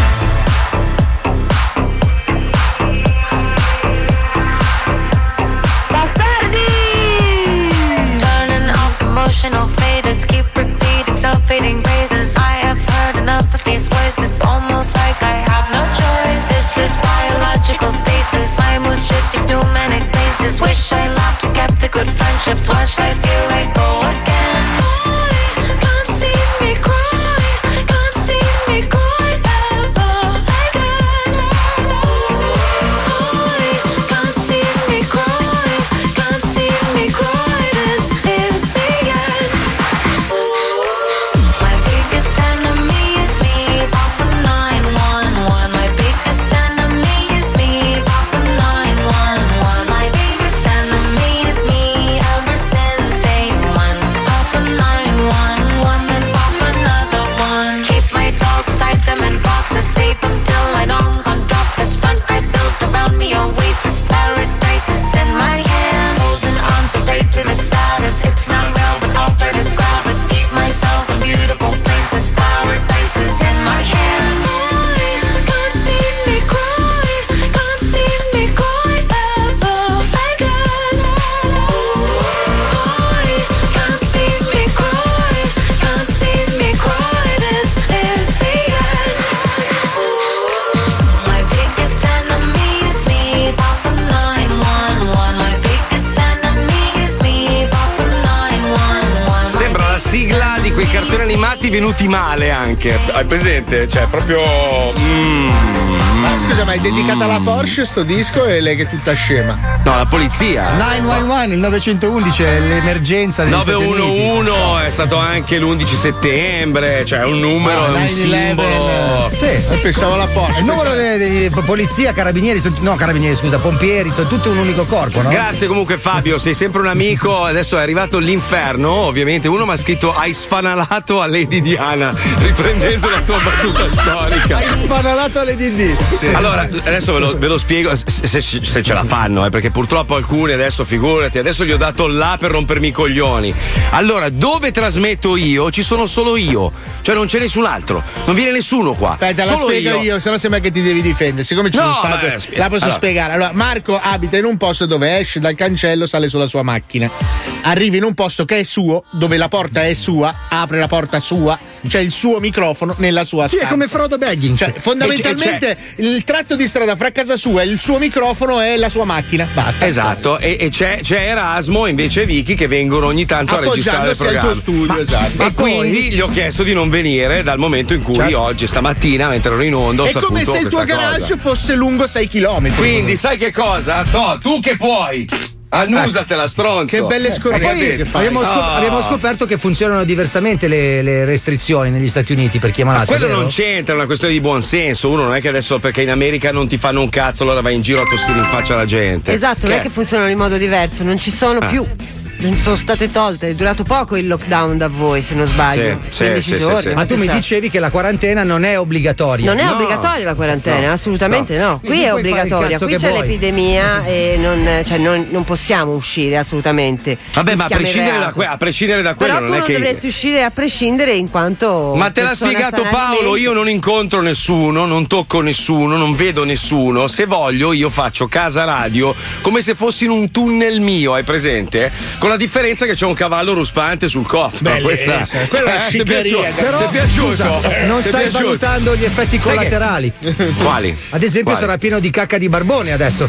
Turning off emotional faders, keep repeating self-fading praises. I have heard enough of these voices, almost like I have no choice. This is biological stasis, my mood shifting to manic places. Wish I laughed and kept the good friendships. Watch life feel venuti male anche. Hai presente? Cioè, proprio. mm, Ma scusa, ma è dedicata alla Porsche sto disco e lei che è tutta scema? No, la polizia. 911, il 911 è l'emergenza Uniti. 911 è stato anche l'11 settembre, cioè un numero, Ah, è un 9/11. simbolo. Sì, pensavo alla Porsche. Il numero di polizia, carabinieri, sono- no, carabinieri, scusa, pompieri, sono tutti un unico corpo, no? Grazie comunque Fabio, sei sempre un amico. Adesso è arrivato l'inferno, ovviamente. Uno mi ha scritto hai sfanalato a Lady Diana, riprendendo la tua battuta storica. Hai spanalato alle DD. Allora, adesso ve lo, ve lo spiego se, se- se ce la fanno, eh, perché purtroppo alcuni adesso, figurati, adesso gli ho dato là per rompermi i coglioni. Allora, dove trasmetto io ci sono solo io, cioè non c'è nessun altro, non viene nessuno qua. Aspetta, la solo spiego io, se no sembra che ti devi difendere. Siccome ci No, sono state, ma, spie- la posso allora. spiegare. Allora, Marco abita in un posto dove esce dal cancello, sale sulla sua macchina. Arrivi in un posto che è suo, dove la porta è sua, apre la porta sua, c'è il suo microfono nella sua Sì, stanza. è come Frodo Baggins. Cioè, fondamentalmente il tratto di strada fra casa sua e il suo microfono è la sua macchina. Basta. Esatto, e, e c'è, c'è Erasmo e invece Vicky che vengono ogni tanto a registrare il Appoggiandosi al programma. tuo studio, Ma- esatto. E quindi gli ho chiesto di non venire dal momento in cui Certo. oggi, stamattina, mentre ero in onda, ho È come se il tuo questa cosa. garage fosse lungo 6 km. Quindi, sai che cosa? To, tu che puoi! Annusatela, stronzo! Che belle E poi abbiamo, scop- Ah. abbiamo scoperto che funzionano diversamente le, le restrizioni negli Stati Uniti per chi è malato. Quello vero? non c'entra, è una questione di buonsenso. Uno non è che adesso perché in America non ti fanno un cazzo, allora vai in giro a tossire in faccia alla gente. Esatto, non è che funzionano in modo diverso, non ci sono Ah. più. Non sono state tolte, è durato poco il lockdown da voi, se non sbaglio. Sì, 15 giorni. Ma tu mi dicevi che la quarantena non è obbligatoria. Non è obbligatoria la quarantena, No. assolutamente no. Quindi Qui è obbligatoria, qui c'è vuoi. l'epidemia e non, cioè, non- non possiamo uscire assolutamente. Vabbè, ma a prescindere da, que- a prescindere da quello, Però non è che. dovresti uscire a prescindere in quanto. Ma te l'ha spiegato Paolo, io non incontro nessuno, non tocco nessuno, non vedo nessuno. Se voglio io faccio casa radio come se fossi in un tunnel mio, hai presente? Con la differenza che c'è un cavallo ruspante sul cofano. Bellissimo, Questa quella è Eh, è sciccheria, però, Ti è piaciuto? scusa, non è stai piaciuto? valutando gli effetti Sai che- collaterali. Quali? Ad esempio Quali? sarà pieno di cacca di barbone adesso.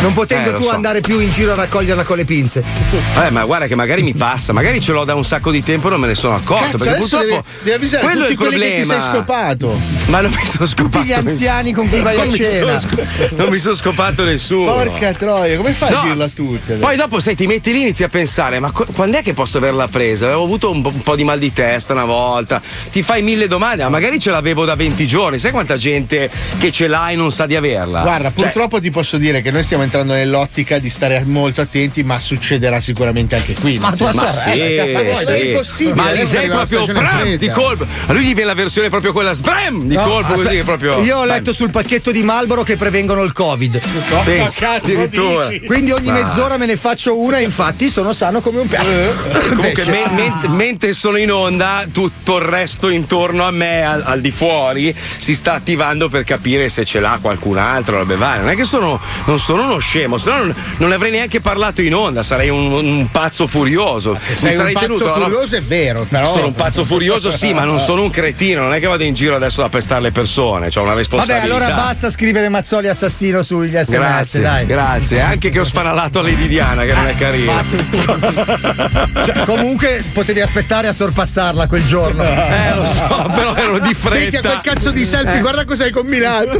Non potendo Eh, tu so. andare più in giro a raccoglierla con le pinze. Eh, ma guarda che magari mi passa, magari ce l'ho da un sacco di tempo e non me ne sono accorto. Cazzo, perché purtroppo devi, devi avvisare quello è tutti il quelli che ti problema. sei scopato. Ma non mi sono scopato. Tutti gli anziani con cui vai a Non mi cena. sono sc- non mi sono scopato nessuno. Porca troia, come fai No. a dirlo a tutti? adesso? Poi dopo, sai, ti metti lì inizi a pensare: ma qu- quando è che posso averla presa? Avevo avuto un, po'- un po' di mal di testa una volta. Ti fai mille domande, ma magari ce l'avevo da 20 giorni. Sai quanta gente che ce l'ha e non sa di averla? Guarda, Cioè, purtroppo ti posso dire che noi stiamo entrando nell'ottica di stare molto attenti, ma succederà sicuramente anche qui. Ma, senso- ma sì, cazzo vuoi? sì. Ma è impossibile. Ma Alisei arriva la proprio bram, di colpo. A lui gli viene la versione proprio quella sbram di No, colpo aspetta, così che proprio. Io ho letto sul pacchetto di Malboro che prevengono il Covid. Pensa, addirittura. Quindi ogni Ma- mezz'ora me ne faccio una infatti sono sano come un piatto. Comunque, Pesce. men- men- mentre sono in onda, tutto il resto intorno a me, al, al di fuori, si sta attivando per capire se ce l'ha qualcun altro. Robe varie. Non è che sono, non sono uno scemo, se no non, non avrei neanche parlato in onda, sarei un, un pazzo furioso. Sei Mi sarei un pazzo tenuto la- furioso, è vero, però. Sono un pazzo furioso, sì, ma non sono un cretino. Non è che vado in giro adesso a pestare le persone, ho una Vabbè, responsabilità. allora basta scrivere Mazzoli assassino sugli sms, Grazie, dai. grazie. Anche che ho spanalato a Lady Diana, che non è carina. Cioè, comunque potevi aspettare a sorpassarla quel giorno. Eh, lo so, però ero di fretta. Minchia, quel cazzo di selfie, Eh. guarda cosa hai combinato.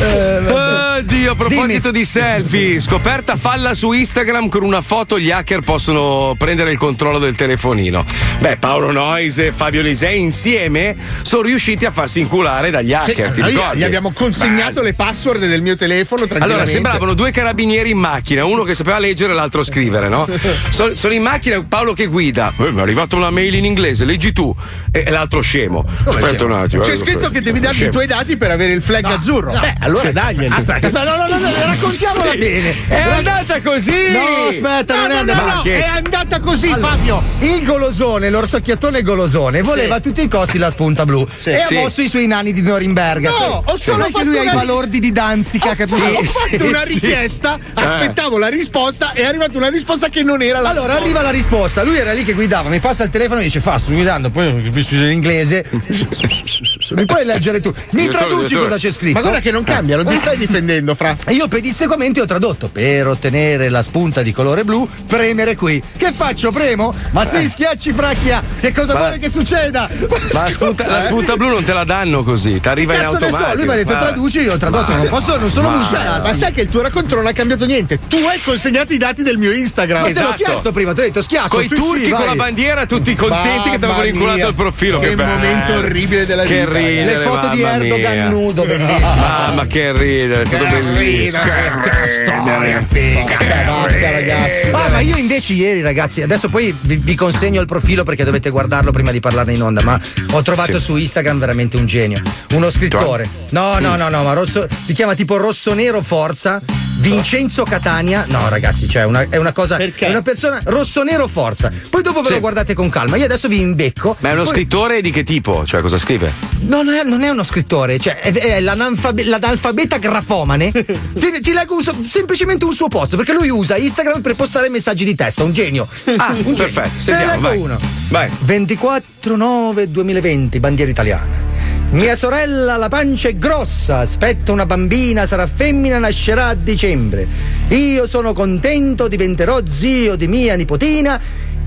Oddio, a proposito di selfie, scoperta falla su Instagram con una foto, gli hacker possono prendere il controllo del telefonino. Beh, Paolo Nois e Fabio Lisei insieme sono riusciti a farsi inculare dagli hacker, Sì, ti ricordi? gli abbiamo consegnato le password del mio telefono Allora, tranquillamente. sembravano due carabinieri in macchina, uno che sapeva leggere e l'altro scrivere, no? So- sono in macchina, Paolo che guida. Eh, mi è arrivata una mail in inglese, leggi tu. E, e l'altro scemo. Aspetta un attimo. C'è eh, scritto che devi dargli i tuoi dati per avere il flag azzurro. Beh, allora Sì. daglieli. Aspetta, aspetta, no, no, no, no, raccontiamola Sì, bene. È andata così! No, aspetta, No, non è no, andata no, è andata così, Allora, Fabio. Il golosone, l'orsocchiatone golosone, voleva a tutti i costi la spunta blu e ha mosso i suoi nani di Norimberga. No, ho solo che lui ha i balordi di Danzica, capito? Ho fatto sì, una sì. richiesta, Eh. aspettavo la risposta e è arrivata una risposta che non era la Allora arriva la risposta, lui era lì che guidava, mi passa il telefono e dice fa, sto guidando, poi non capisco in inglese. Mi puoi leggere tu? Mi traduci cosa c'è scritto? Ma guarda che non cambia, non ti stai difendendo, fra. E io pedissequamente ho tradotto per ottenere la spunta di colore blu, premere qui. Che faccio? Premo? Ma se schiacci fracchia, che cosa Ma- vuole che succeda? Ma la spunta, la spunta blu non te la danno così, ti arriva in automatico. so, lui mi ha detto Ma- traduci, io ho tradotto, non posso, non sono Ma- musciato. Ma sai che il tuo racconto non ha cambiato niente. Tu hai consegnato i dati del mio Instagram. Ma te l'ho Esatto. chiesto prima, ti ho detto schiaccio. Con i turchi sì, con la bandiera tutti contenti che ti avevano inculato il profilo. Che bello. momento orribile della che vita, Ridere, Le foto di Erdogan mia. nudo, bellissimo. Mamma che ridere, è stato bellissimo. storia figa. Ragazzi. Ah, ma io invece ieri, ragazzi, adesso poi vi, vi consegno il profilo perché dovete guardarlo prima di parlarne in onda. Ma ho trovato Sì. su Instagram veramente un genio. Uno scrittore. No, no, no, no, ma rosso, si chiama tipo Rosso Nero Forza. Vincenzo Catania. No, ragazzi, cioè una- è una cosa. È una persona rosso-nero forza. Poi dopo ve lo guardate con calma. Io adesso vi imbecco. Ma è uno Poi- scrittore di che tipo? Cioè, cosa scrive? No, non è, non è uno scrittore, cioè è, è l'analfabe- l'analfabeta grafomane. ti, ti leggo un semplicemente un suo post, perché lui usa Instagram per postare messaggi di testo, un genio. Ah, un genio. perfetto, Te ne sentiamo, leggo vai. uno. Vai. 24-9-2020, bandiera italiana. Mia sorella la pancia è grossa, aspetta una bambina, sarà femmina, nascerà a dicembre. Io sono contento, diventerò zio di mia nipotina.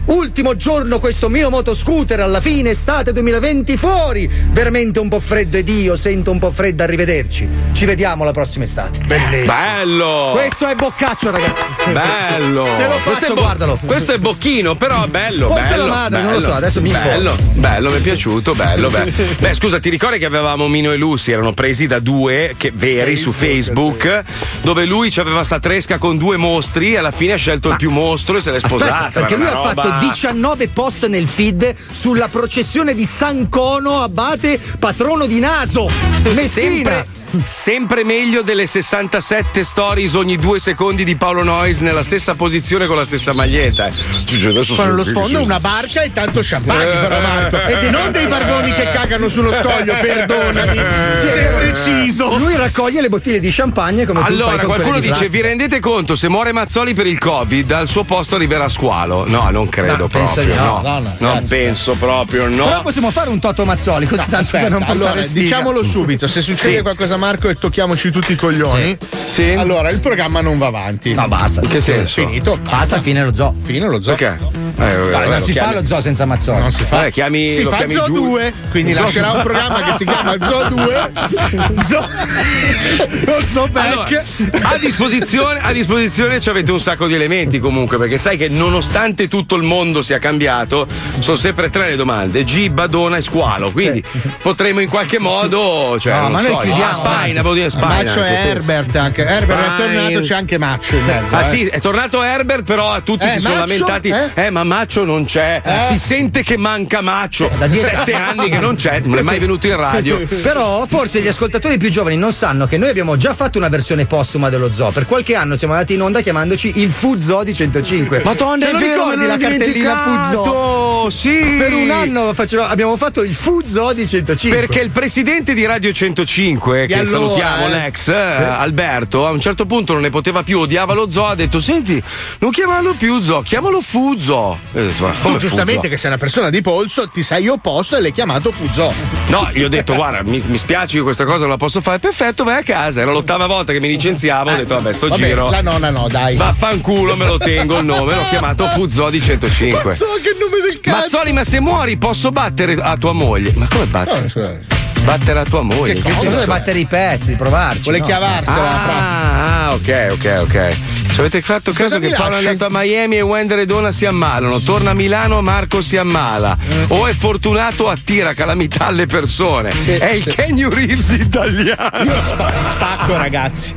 Ultimo giorno questo mio motoscooter alla fine estate 2020 fuori. Veramente un po' freddo ed io sento un po' freddo, arrivederci. Ci vediamo la prossima estate. Bellissimo. Bello! Questo è Boccaccio, ragazzi. Bello! Te lo questo passo, è bo- guardalo. Questo è bocchino, però bello. Forse bello, la madre, non lo bello. so, adesso mi informo. Bello, bello, mi è piaciuto, bello. Beh. Beh, scusa, ti ricordi che avevamo Mino e Lucy? Erano presi da due che, veri su Facebook, dove lui aveva sta tresca con due mostri e alla fine ha scelto il più mostro e se l'è sposata. Aspetta, perché lui ha roba- fatto 19 post nel feed sulla processione di San Cono, abate patrono di Naso. Messina. Sempre, sempre meglio delle 67 stories ogni due secondi di Paolo Noyes nella stessa posizione con la stessa maglietta. Adesso Con lo sfondo una barca e tanto champagne, Eh. però Marco. E non dei barboni che cagano sullo scoglio, perdonami. Sì, Sei preciso. Lui raccoglie le bottiglie di champagne come Allora, qualcuno di dice: Vi rendete conto se muore Mazzoli per il Covid, al suo posto arriverà Squalo? No, non credo Penso proprio. no. no. No, no, non penso proprio, no. Però possiamo fare un Toto Mazzoli così tanto per non Aspetta, allora, sfiga. diciamolo subito, se succede Sì. qualcosa Marco e tocchiamoci tutti i coglioni, Sì. allora il programma non va avanti. No, basta. In che senso? Finito. Basta, fine lo zoo. Fine lo zoo. Perché? Eh, Dai, vabbè, non lo si chiami- fa lo zoo senza Mazzoli. Non si fa. Eh, chiami- si lo fa chiami Zoo giù. 2, quindi Zoo- lascerà un programma che si chiama Zoo 2. Zoo. Lo Zoo Back. Allora, a disposizione, a disposizione ci avete un sacco di elementi comunque, perché sai che nonostante tutto il mondo sia cambiato, sono sempre tre le domande: Gibba, Dona e Squalo. Quindi potremo in qualche modo, cioè, No, non ma so, noi chiudiamo, Spaina, volevo dire Spaina. Maccio anche, e penso. Herbert anche. Herbert è tornato, c'è anche Maccio mezzo. Ah eh. sì, è tornato Herbert, però tutti Eh, si sono Maccio? lamentati. Eh? Eh? ma Maccio non c'è. Eh? Si sente che manca Maccio. da dieci- Sette anni che non c'è, non è mai venuto in radio. Però forse gli ascoltatori più giovani non sanno che noi abbiamo già fatto una versione postuma dello zoo. Per qualche anno siamo andati in onda chiamandoci il Fu Zoo di 105. Madonna, Te è lo vero, ricordi la l'ho cartellina Fu Zoo? dimenticato, Sì. Per un anno faceva- abbiamo fatto il Fu Zoo di 105. Perché il presidente di Radio 105, che allora, salutiamo eh? l'ex, eh, Alberto, a un certo punto non ne poteva più, odiava lo zoo, ha detto: Senti, non chiamarlo più zoo, chiamalo Fuzzo. E "Ma Tu come giustamente Fuzzo?" che sei una persona di polso, ti sei opposto e l'hai chiamato Fuzzo. No, gli ho detto: Guarda, mi, mi spiace che questa cosa non la posso fare. Perfetto, vai a casa. Era l'ottava volta che mi licenziavo. Ho detto: Vabbè, sto Vabbè, giro. la nonna no, dai. Vaffanculo, me lo tengo il nome. L'ho chiamato Fuzzo di 105. So che nome del cazzo. Mazzoli, ma se muori posso battere a tua moglie? Ma come battere? No, scusa. Battere a tua moglie? Che cosa? Deve è? battere i pezzi, provarci. Vuole no? chiavarsela, fra. Ah, ah, ok, ok, ok. Ci avete fatto caso che Paolo è lasci? andato a Miami e Wender e Donna si ammalano. Torna a Milano, Marco si ammala. O è fortunato attira calamità alle persone. è il sì. Kenny Reeves italiano. Io spa- spacco, ragazzi.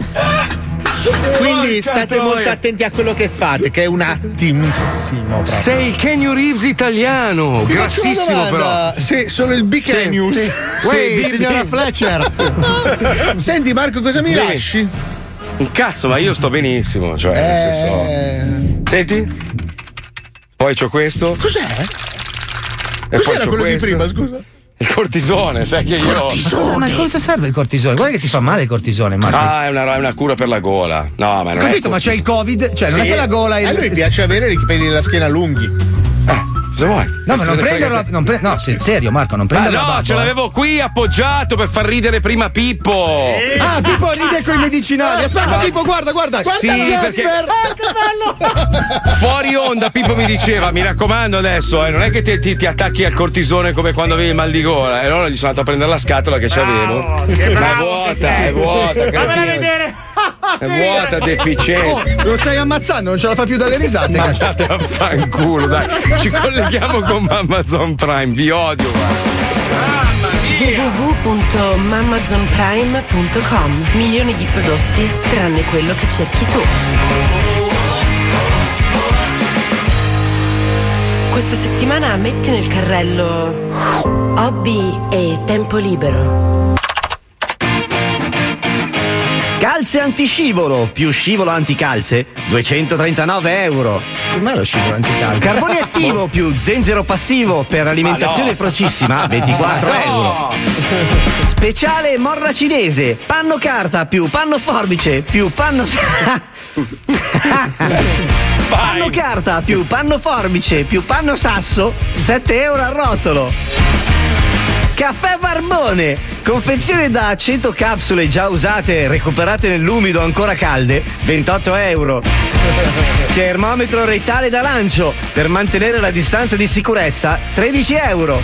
Quindi state troia. molto attenti a quello che fate, che è un attimissimo. proprio. Sei il Kenny Reeves italiano. Ti Grassissimo però. Sì, sono il Big Sì, News. sì. Signora. Fletcher. Senti Marco, cosa mi Dimmi. lasci? Un cazzo, ma io sto benissimo. Cioè, nel senso. Eh, Senti? Poi c'ho questo. Cos'è? E Cos'era quello questo. di prima, scusa? Il cortisone, sai che io. Ma cosa serve il cortisone? Guarda che ti fa male il cortisone, Marco. Ah, è una, è una cura per la gola. No, ma Ho non capito, è. ma c'è il covid, cioè non Sì. è che la gola è A lui piace avere i peli della schiena lunghi. Cosa vuoi? No, ma non prenderlo. Non pre- no, se- serio, Marco, non Ah prenderlo. no, ce l'avevo qui appoggiato per far ridere prima Pippo. Ah, Pippo ride con i medicinali. Aspetta, Ah. Pippo, guarda, guarda. Sì, Guarda, perché- Jeffer. Fuori onda, Pippo mi diceva: Mi raccomando adesso, eh, non è che ti, ti- ti attacchi al cortisone come quando avevi il mal di gola. E allora gli sono andato a prendere la scatola che c'avevo. Ma è vuota, è vuota. cretino. vedere. È vuota, Oh, deficiente. lo stai ammazzando, non ce la fa più dalle risate. Andate a fanculo, dai. Ci colleghiamo con Amazon Prime, vi odio. www.mamazonprime.com Milioni di prodotti tranne quello che cerchi tu. Questa settimana metti nel carrello hobby e tempo libero. Calze antiscivolo più scivolo anticalze 239 euro. Com'è lo scivolo anticalze? Carbone attivo più zenzero passivo per alimentazione Ma no. frocissima 24 Ma no. euro. Speciale morra cinese, panno carta più panno forbice più panno. panno carta più panno forbice più panno sasso 7 euro al rotolo. Caffè Barbone, confezione da 100 capsule già usate e recuperate nell'umido ancora calde, 28 euro. Termometro rettale da lancio per mantenere la distanza di sicurezza, 13 euro.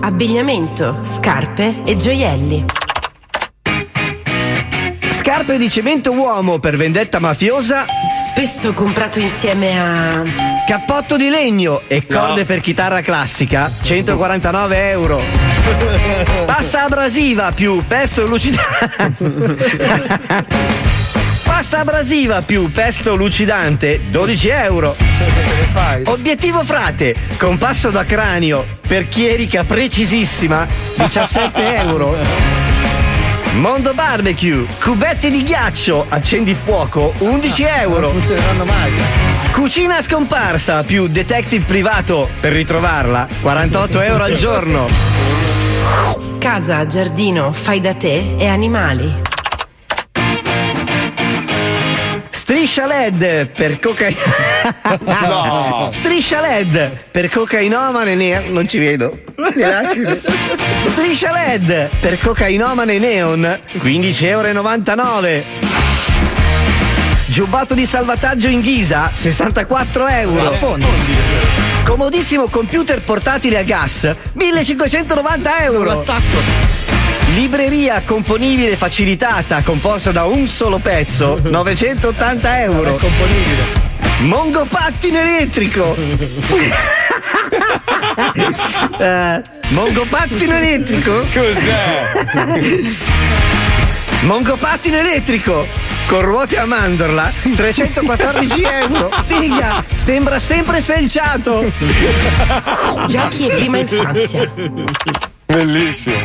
Abbigliamento, scarpe e gioielli. Scarpe di cemento uomo per vendetta mafiosa. Spesso comprato insieme a. Cappotto di legno e corde per chitarra classica, 149 euro. Pasta abrasiva più pesto lucidante. Pasta abrasiva più pesto lucidante, 12 euro. Obiettivo frate, compasso da cranio per chierica precisissima, 17 euro. Mondo Barbecue, cubetti di ghiaccio, accendi fuoco, 11 euro. Non funzioneranno mai. Cucina scomparsa più detective privato per ritrovarla, 48 euro al giorno. Casa, giardino, fai da te e animali. Striscia LED per cocaina. No. Striscia LED per cocainomane neon. Non ci vedo. Striscia LED per cocainomane neon, 15,99 euro. Giubbato di salvataggio in ghisa, 64 euro. Comodissimo computer portatile a gas, 1590 euro. Libreria componibile facilitata composta da un solo pezzo, 980 euro. componibile. Mongo pattino elettrico. Eh, Mongo pattino elettrico? Cos'è? Mongo pattino elettrico con ruote a mandorla 314 euro figa sembra sempre selciato Giochi e prima infanzia. Bellissimo.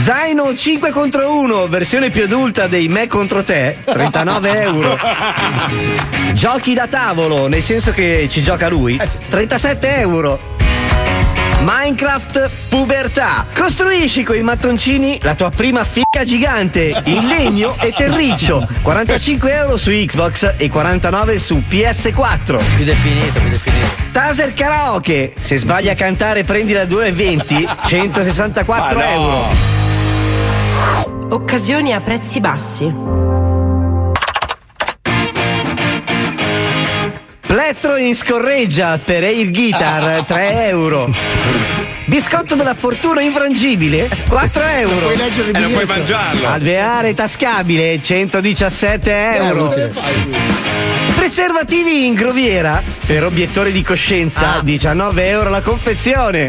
Zaino 5 contro 1 versione più adulta dei me contro te 39 euro. Giochi da tavolo nel senso che ci gioca lui 37 euro. Minecraft Pubertà. Costruisci con i mattoncini la tua prima fica gigante in legno e terriccio. 45 euro su Xbox e 49 su PS4 Più definito, più definito. Taser Karaoke. Se sbagli a cantare prendi la 2,20 164 Ma no. euro Occasioni a prezzi bassi. Plettro in scorreggia per Air Guitar 3 euro. Biscotto della fortuna infrangibile 4 euro. puoi leggere il E non puoi mangiarlo. Alveare tascabile 117 euro. Cazzo, ce le fai Preservativi in groviera per obiettori di coscienza 19 euro la confezione.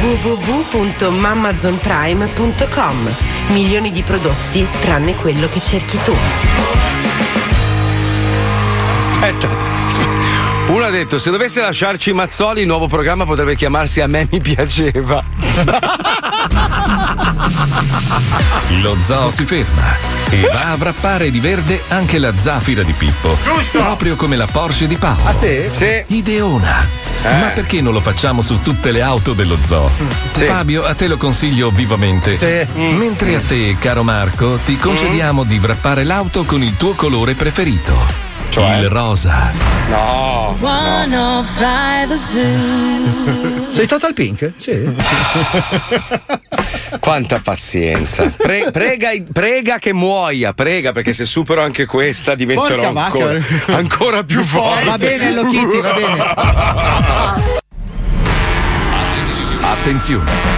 www.mamazonprime.com Milioni di prodotti tranne quello che cerchi tu. Aspetta. Uno ha detto: se dovesse lasciarci Mazzoli, il nuovo programma potrebbe chiamarsi A me mi piaceva. Lo zoo si ferma e va a wrappare di verde anche la zafira di Pippo. Giusto. Proprio come la Porsche di Paolo. Ah, sì? Sì. Ideona. Eh. Ma perché non lo facciamo su tutte le auto dello zoo? Sì. Fabio, a te lo consiglio vivamente. Sì. Mentre a te, caro Marco, ti concediamo di wrappare l'auto con il tuo colore preferito. Cioè? Il rosa. No. 105 Zoo. Sei Total Pink? Sì. Quanta pazienza. Pre- prega, prega che muoia, prega perché se supero anche questa diventerò ancora, ancora più forte. Va bene, Hello Kitty, va bene. Attenzione!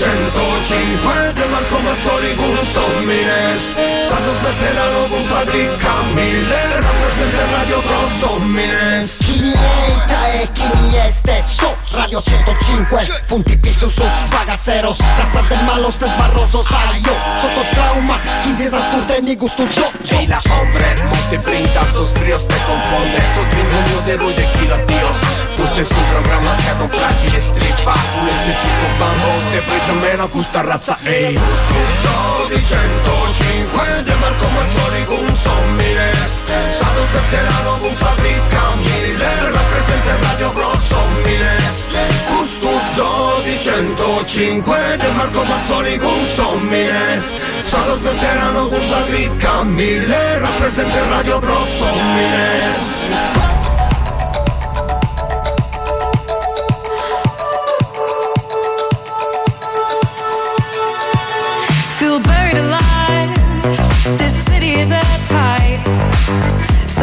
105 De Marco Mazzoli con Sommines Sanno smetteranno con sta clicca mille Rappresenta Radio Pro Sommines Chi mi eita e chi mi è stesso Radio 105 Punti piso su Spagaceros Casa del malo sted barroso sai yo. Sotto trauma Chi si ascolta e ni gusto yo Y la hombre multiplica sus tríos Te confunde. Sos ninguno de ruido de kilo dios Questo è su programma che non fragile strippa Un chico bambo Te preso meno con sta razza Ehi. Scuso di 105 De Marco Mazzoli con Sommines Stato spetterano con sta clicca mille. Rappresenta il Radio Pro Sommines Custuzzo di 105 De Marco Mazzoli con Sommines Stato spetterano con sta clicca mille. Rappresenta il Radio Pro Sommines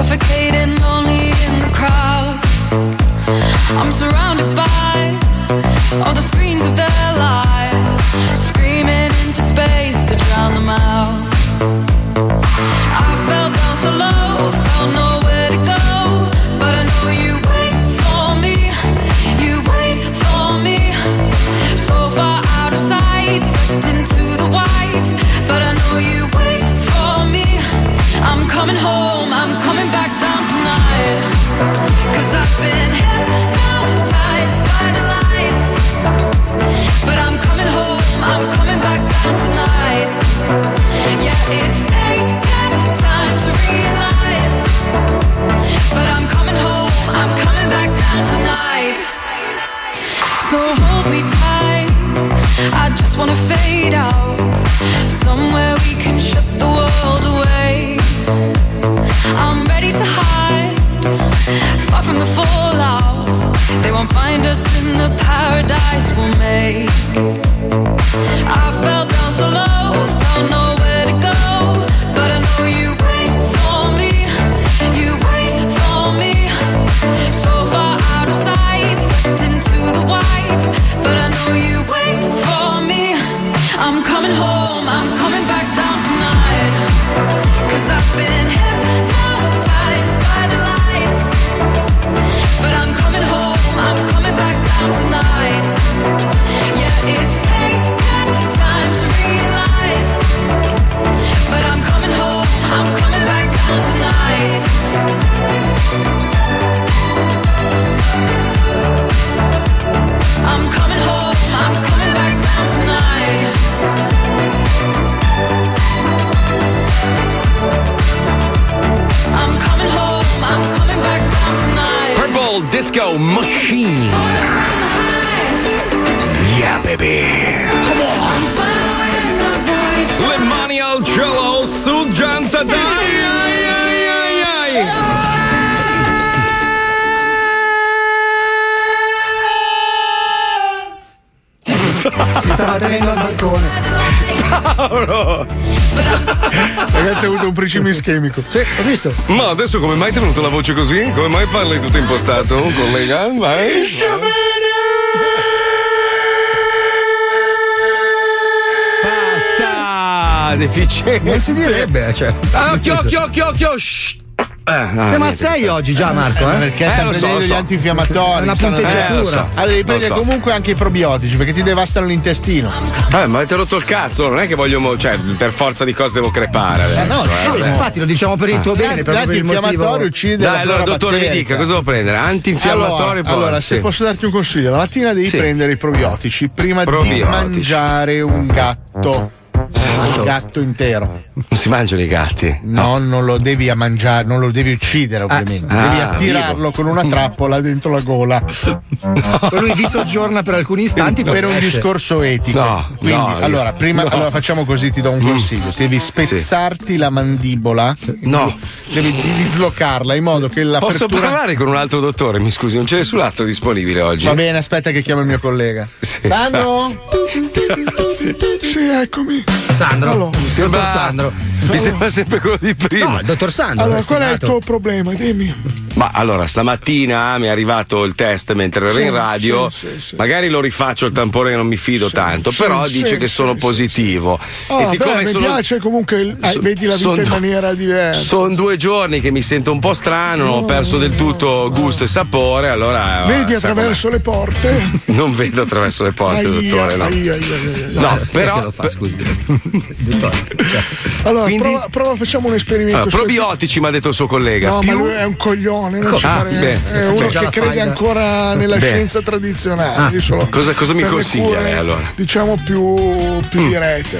Suffocating, lonely in the crowd. I'm surrounded by all the screens of their lives, I fell Disco Machine. Yeah, baby. Le mani al cielo su Gianta dai, ai, ai, ai, ai. Si stava tenendo al balcone. Paolo! Ragazzi, ha avuto un principio ischemico. Sì, ho visto. Ma adesso come mai ti è venuta la voce così? Come mai parli tutto impostato, collega? Vai. Basta! Deficiente. Non si direbbe, cioè. Ah, occhio, occhio, occhio, occhio. shh. Eh, ah, Eh, ma niente. sei oggi già, Marco? Eh? Perché Eh, sta lo so, prendendo lo gli so. antinfiammatori. È una punteggiatura. Eh, so. Allora devi prendere so. comunque anche i probiotici perché ti devastano l'intestino. Vabbè, ma avete rotto il cazzo, non è che voglio, cioè, per forza di cose devo crepare. Eh, no, eh, sì, infatti lo diciamo per il tuo bene, il L'antinfiammatorio motivo. uccide Dai, la allora, dottore, mi dica cosa devo prendere? Antinfiammatorio Allora, allora, se posso darti un consiglio, la mattina devi prendere i probiotici prima di mangiare un gatto. Un gatto intero. Non si mangiano i gatti. No, non lo devi a mangiare, non lo devi uccidere, ovviamente. Ah, devi ah, attirarlo vivo. con una trappola dentro la gola. Lui vi soggiorna per alcuni istanti per un esce. discorso etico. No, Quindi, no, allora, prima no. allora facciamo così, ti do un consiglio. Devi spezzarti la mandibola. No. Devi dislocarla in modo che Posso l'apertura. parlare con un altro dottore? Mi scusi, non c'è nessun altro disponibile oggi. Va bene, aspetta che chiamo il mio collega. Sì, Sandro? grazie. Sì, eccomi. Sandro. Allora. Mi sembra, Dottor Sandro. mi sembra sempre quello di prima. No, il dottor Sandro. Allora, qual è il tuo problema? Dimmi. Ma allora, stamattina mi è arrivato il test mentre ero Sì, in radio. sì, sì, sì. Magari lo rifaccio il tampone che non mi fido tanto, sì, però sì, dice che sì, sono sì, positivo. Ah, e siccome beh, mi sono. piace comunque, il- eh, vedi la vita in maniera diversa. Sono due giorni che mi sento un po' strano, ho perso del tutto gusto e sapore, allora. Vedi eh, attraverso le porte. com'è? Non vedo attraverso le porte, Aia, dottore. No, aia, aia. No, però. fa? Dottore. cioè, Allora, Quindi- prova, prova, facciamo un esperimento. Allora, probiotici, mi ha detto il suo collega. No, Più- ma lui è un coglione, non ci Ah, fare- beh, è uno beh. che crede ancora nella Beh. scienza tradizionale. Ah, cosa- cosa mi consiglia cure, lei, allora? Diciamo più, più dirette.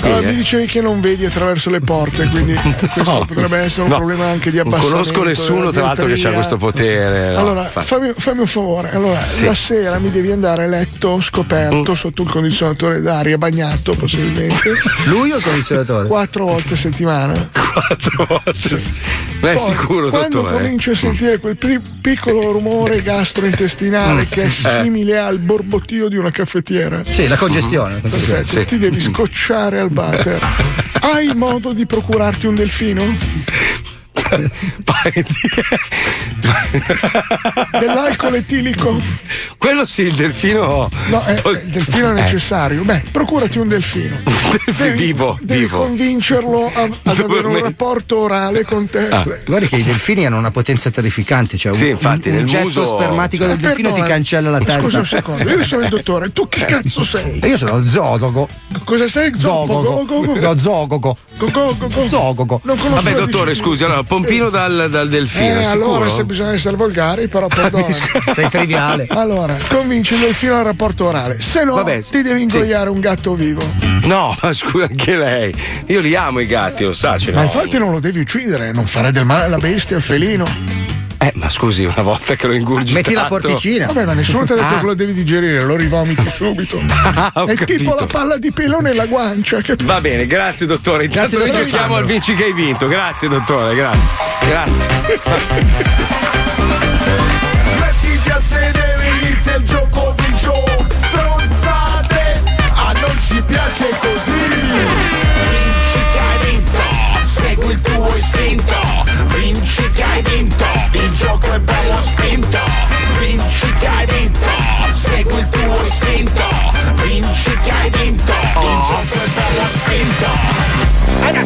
Allora, Sì, mi eh. dicevi che non vedi attraverso le porte, quindi questo No. potrebbe essere un No. problema anche di Non abbassamento. conosco nessuno, della tra l'altro, che ha questo potere. no, Allora, fammi, fammi un favore. Allora, Sì. la sera mi devi andare a letto scoperto sotto il condizionatore d'aria, bagnato possibilmente. Lui o il condizionatore? Quattro volte a settimana. Quattro volte. sì. Beh, Poi, sicuro, quando dottore. cominci a sentire quel pri- piccolo rumore gastrointestinale che è Eh. simile al borbottio di una caffettiera. Sì, la congestione. la congestione. Perfetto, Sì. ti devi scocciare al water. Hai modo di procurarti un delfino? Dell'alcol etilico? Quello sì, il delfino. No, eh, il delfino è necessario. Beh, procurati un delfino. Devi, vivo, devi vivo. convincerlo a- ad avere un rapporto orale con te. Ah. Guardi che i delfini hanno una potenza terrificante, cioè Sì, un, infatti, un, un getto muso- spermatico del Eh, delfino ti cancella la testa. Scusa un secondo, io sono il dottore, tu che cazzo sei? Io sono zogogo. Cosa sei? Zogogo. No, zogogo. Zogogo. Non conosco Vabbè, dottore, scusi, allora, pompino dal, dal delfino. Eh, allora se bisogna essere volgari, però perdona. Sei triviale. Allora, convinci il delfino al rapporto orale. Se no, Vabbè, ti devi ingoiare un gatto vivo. No, ma scusa, anche lei. Io li amo i gatti, lo sa. Ma n'ho. infatti non lo devi uccidere, non fare del male alla bestia, al felino. Eh, ma scusi, una volta che l'ho ingurgitato. Metti la porticina. Vabbè, ma nessuno ti ha detto Ah. che lo devi digerire, lo rivomiti subito. Ah, È tipo capito. la palla di pelo nella guancia. Che... Va bene, grazie dottore. Intanto Grazie, noi giochiamo Sandro. al vinci che hai vinto. Grazie dottore, grazie. Grazie. Mettiti a sedere, inizia il gioco di gioco Stronzate, a non ci piace così istinto Vinci che hai vinto, il gioco è bello spinto. Vinci che hai vinto, segui il tuo istinto. Vinci che hai vinto, il gioco è bello spinto.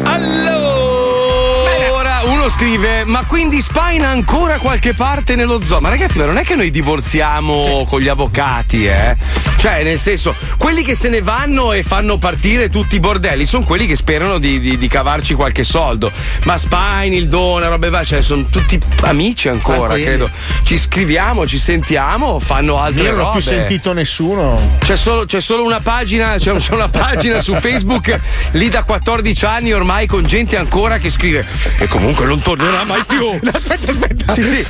Allora, uno scrive: Ma quindi Spine ha ancora qualche parte nello zoo? Ma ragazzi, ma non è che noi divorziamo con gli avvocati, eh? Cioè, nel senso, quelli che se ne vanno e fanno partire tutti i bordelli sono quelli che sperano di, di- di cavarci qualche soldo. Ma Spine, il Dona, robe varie, cioè, sono tutti amici ancora, Tranquilli. credo. Ci scriviamo, ci sentiamo, fanno altre Io non ho più sentito nessuno. C'è solo, c'è solo una pagina, c'è, c'è una pagina su Facebook lì da 14 anni ormai con gente ancora che scrive e comunque non tornerà mai più. Aspetta, aspetta. Sì, sì.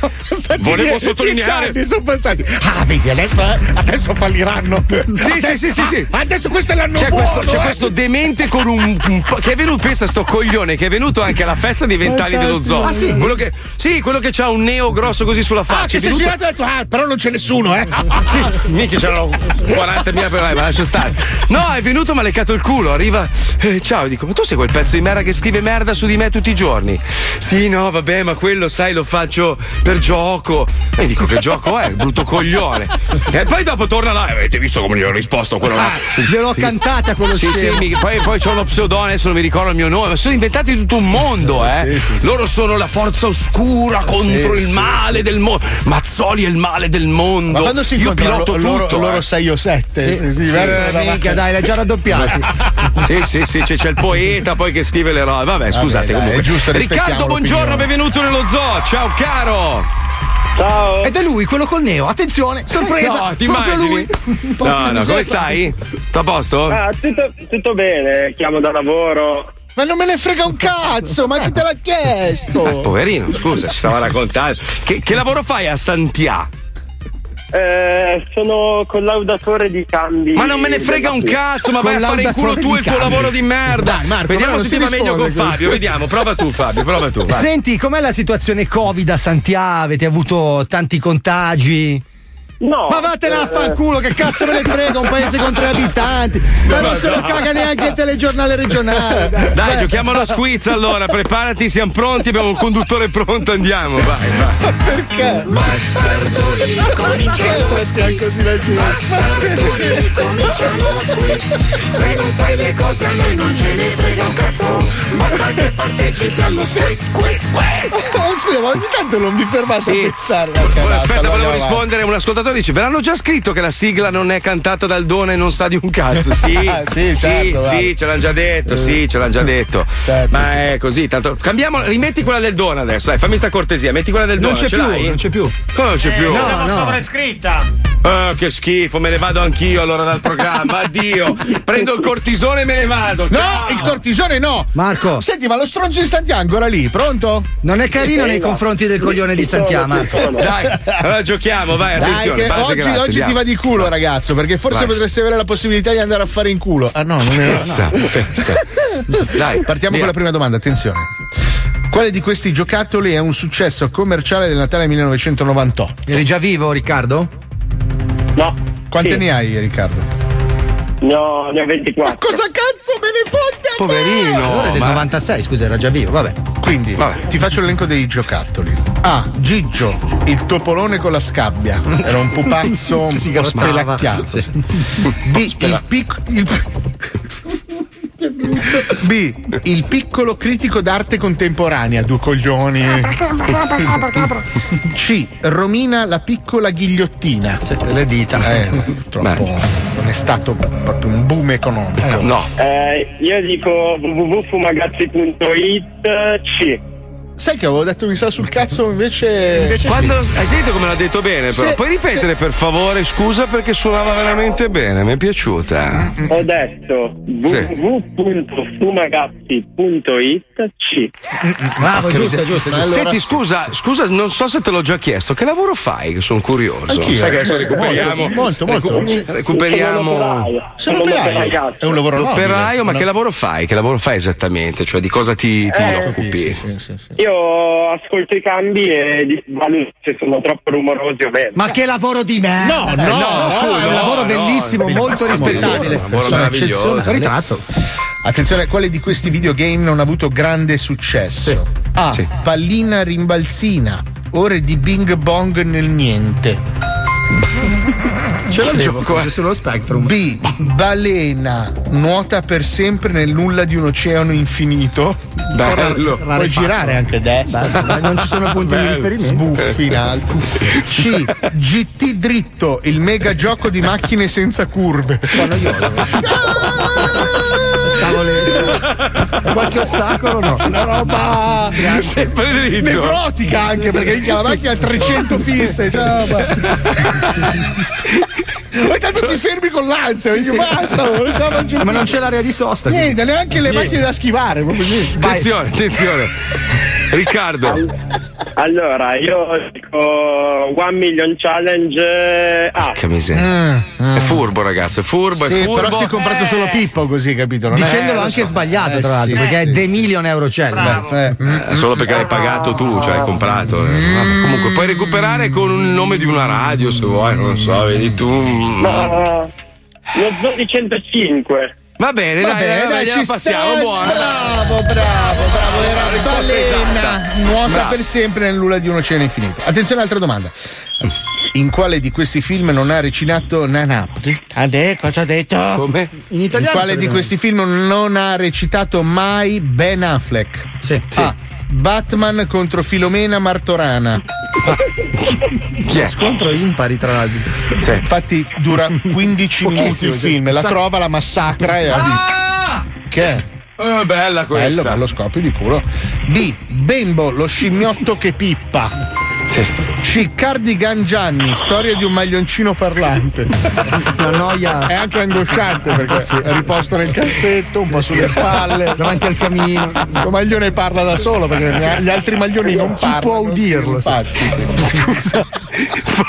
Volevo sottolineare- anni, sono passati. Ah, vedi, adesso, adesso falliranno. Sì, sì, sì, sì, sì. Ah, adesso questo è l'anno C'è, buono. questo, c'è eh. questo demente con un, un po- che è venuto, pensa sto coglione, che è venuto anche alla festa dei vent'anni dello zoo. Ah, sì? Quello che, sì, quello che ha un neo grosso così sulla faccia. Ah, che si è girato e ha detto, ah, però non c'è nessuno, eh. Sì, mica c'erano 40.000 per ma lascia stare. No, è venuto, mi ha leccato il culo. Arriva, eh, ciao, dico, ma tu sei quel pezzo di merda che scrive merda su di me tutti i giorni? Sì, no, vabbè, ma quello, sai, lo faccio per gioco. E dico, che gioco è? Brutto coglione. E poi dopo torna là, e avete visto come gli ho risposto quello là? Gliel'ho cantata quello Sì, sì, scemo. mi- poi, poi c'ho uno pseudonimo, adesso non mi ricordo il mio nome, ma sono inventati tutto un mondo, eh. Loro sono la forza oscura contro Sì, il sì, male del mondo. Mazzoli è il male del mondo. Ma quando si Io piloto loro, tutto, loro eh. 6 o 7? Sì, sì, eh, minchia, dai, l'hai già raddoppiati. Sì, sì, sì, c'è, c'è il poeta poi che scrive le robe. Vabbè, scusate. dai, comunque. è giusto, Riccardo, buongiorno, benvenuto nello zoo. Ciao, caro. Ciao. Ed è lui, quello col neo. Attenzione, sorpresa. No, ti proprio immagini? lui. No, no, come stai? Tutto a posto? Ah, tutto, tutto bene, chiamo da lavoro. Ma non me ne frega un cazzo, ma chi te l'ha chiesto? Eh, poverino, scusa, ci stava raccontando. Che, che lavoro fai a Santià? Eh, sono collaudatore di cambi. Ma non me ne frega un cazzo, ma vai a fare in culo tu e il tuo lavoro di merda. Dai, Marco, Vediamo se ti va meglio con Fabio. Vediamo, prova tu, Fabio, prova tu. vai. Senti, com'è la situazione Covid a Santiago? Avete avuto tanti contagi? No. Ma vattene a eh, fanculo, che cazzo me ne frega, un paese con tre abitanti. Ma non se lo caga neanche il telegiornale regionale. Dai, Beh. giochiamo allo squiz allora, preparati, siamo pronti, abbiamo un conduttore pronto, andiamo, vai, vai. Perché? Bastardoni, comincia lo squiz. così la gente. Bastardoni, comincia lo squiz. Se non sai le cose a noi non ce ne frega un cazzo. Basta che partecipi allo squiz, squiz, squiz. Scusa, ma ogni tanto non mi fermate Sì. a pensare. Ok, Ora, basta, aspetta, volevo rispondere. Un ascoltatore dice: Ve l'hanno già scritto che la sigla non è cantata dal Dona e non sa di un cazzo. Sì, Sì, certo, sì, ce l'hanno già detto. Sì, ce l'hanno già detto. Certo, Ma è così. Tanto cambiamo, rimetti quella del Dona adesso. Dai, fammi sta cortesia. Metti quella del Non Dona. c'è ce più, l'hai? non c'è più. Come non c'è più? no, L'abbiamo no. sovraiscritta. Ah, che schifo, me ne vado anch'io allora dal programma. Addio. Prendo il cortisone e me ne vado. No, Ciao. il cortisone no. Marco, Senti, ma lo stronzo di Santiago era lì, pronto? non è carino nei confronti del coglione di Santiago. Dai, allora giochiamo, vai, Dai, che base, oggi, grazie, oggi ti va di culo, ragazzo, perché forse Vai. potresti avere la possibilità di andare a fare in culo. Ah, no, non è. Pensa, pensa. Dai, Partiamo via. con la prima domanda, attenzione. Quale di questi giocattoli è un successo commerciale del Natale 1998? Eri già vivo, Riccardo? No. Quanti Sì. anni hai, Riccardo? No, ne ho 24. Cosa cazzo me ne fotte a me? Poverino. allora è del ma- 96, scusa, era già vivo, vabbè. Quindi, Vabbè. ti faccio l'elenco dei giocattoli. A. Gigio, il topolone con la scabbia. Era un pupazzo un Si po' spelacchiato. Sì. B. Il pic- il- B. Il piccolo critico d'arte contemporanea, due coglioni. C. Romina la piccola ghigliottina. Le dita. Eh, purtroppo non è stato proprio un boom economico. No. Eh, io dico www.fumagazzi.it C. Sai che avevo detto mi sa sul cazzo invece. Invece Quando, hai sentito come l'ha detto bene, però? Sì, Puoi ripetere per favore, scusa, perché suonava veramente bene, mi è piaciuta. Ho detto www.fumagazzi.it C. Bravo, Porca giusto, giusto, giusto. allora Senti, sì, scusa, scusa, non so se te l'ho già chiesto. Che lavoro fai? Sono curioso. Anch'io, Sai che adesso recuperiamo. Molto, molto, molto. recu- recuperiamo. Sono operaio. È un lavoro nobile. L'operaio, ma Una- che lavoro fai? Che lavoro fai esattamente? Cioè, di cosa ti, ti Eh, occupi? Sì, sì, sì, sì. Io ascolto i cambi e valuto se sono troppo rumorosi o meno. Ma che lavoro di me! No, no, no, scusa, è un no, lavoro no, bellissimo, no, molto no, rispettabile. no, no, Persona meravigliosa. eccezionale. Ritratto. Attenzione, quale di questi videogame non ha avuto grande successo? A. Sì. Pallina rimbalzina. Ore di Bing Bong nel niente. Ce l'avevo gioco forse è? sullo Spectrum. B. Balena nuota per sempre nel nulla di un oceano infinito. Bello. Puoi girare anche destra. Ma non ci sono punti di riferimento. Sbuffi in alto. C. GT dritto, il mega gioco di macchine senza curve. Tavoletto. Qualche ostacolo no? Una roba Sempre dritto. nevrotica anche perché la macchina ha 300 fisse. Cioè, Poi tanto ti fermi con l'ansia, dici basta, non Ma più." non c'è l'area di sosta. Niente, neanche le macchine da schivare, proprio niente. Attenzione, attenzione. Riccardo. Allora, io dico One Million Challenge eh, A. Che miseria. È furbo, ragazzo, è furbo, è Sì, furbo. però si è comprato solo Pippo così, capito? Non è- Dicendolo eh, lo anche so. sbagliato, Eh, tra l'altro, sì, perché è. The Million Euro Challenge. Eh, mm. Eh, solo perché l'hai pagato tu, cioè hai comprato. eh. Vabbè, comunque puoi recuperare con il nome di una radio se vuoi, non lo so, vedi tu. Ma lo Zodi 105. Va bene, Va dai, bene, dai, dai, ci passiamo, buono. Bravo, bravo, bravo. Era balena. Nuota Bravo. per sempre nel nulla di un oceano infinito. Attenzione, altra domanda. In quale di questi film non ha recitato Nanapri? Ade, cosa ha detto? Come? In In italiano. quale di questi film non ha recitato mai Ben Affleck? Sì. A. Batman contro Filomena Martorana. È? Scontro impari tra l'altro. Sì. Infatti dura 15 minuti il film, la trova, la massacra e Ah! Che è? Eh, bella Bello, questa. bello scopio di culo. B. Bembo, lo scimmiotto che pippa. C. Cardigan Gianni, storia di un maglioncino parlante. La noia È anche angosciante perché è riposto nel cassetto, un po' sulle spalle. davanti al camino. Il maglione parla da solo perché gli altri maglioni non Chi parlano. può udirlo, sì. Infatti, sì. Scusa,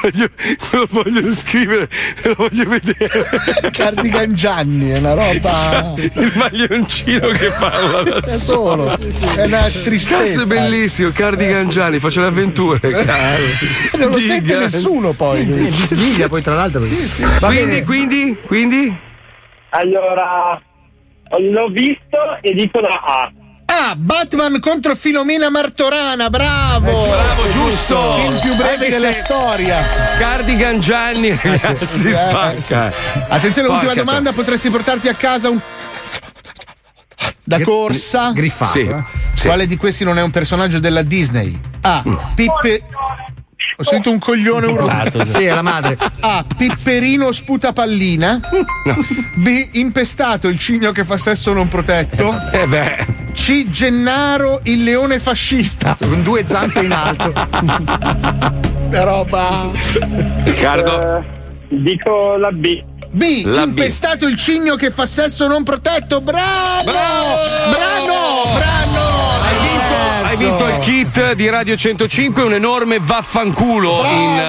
voglio, lo voglio scrivere, lo voglio vedere. Cardigan Gianni è una roba. Il maglioncino che parla da Da solo, sì, sì. è una tristezza. Cazzo, è bellissimo. Cardigan Gianni, faccio le avventure. Cazzo. Non lo sente Diga. nessuno poi. Mi sveglia poi tra l'altro. Va Quindi, bene. quindi, quindi? Allora, l'ho visto e dico la A. Ah, Batman contro Filomena Martorana, bravo! Eh, bravo, giusto! Il più breve Anche della storia. Cardigan Gianni, ragazzi, Eh, spacca. Attenzione, l'ultima Porca domanda, potresti portarti a casa un da corsa griffato, Sì, eh. sì. Quale di questi non è un personaggio della Disney? A. Mm. Pippe Ho sentito un coglione urlato. Sì, è la madre. A. Pipperino sputapallina. B. Impestato il cigno che fa sesso non protetto. Eh beh. C. Gennaro il leone fascista. Con due zampe in alto. Roba. Riccardo. Eh, dico la B. B. La B. Impestato il cigno che fa sesso non protetto. Bravo! Bravo! Brano! Brano! Hai vinto, il kit di Radio 105, un enorme vaffanculo in,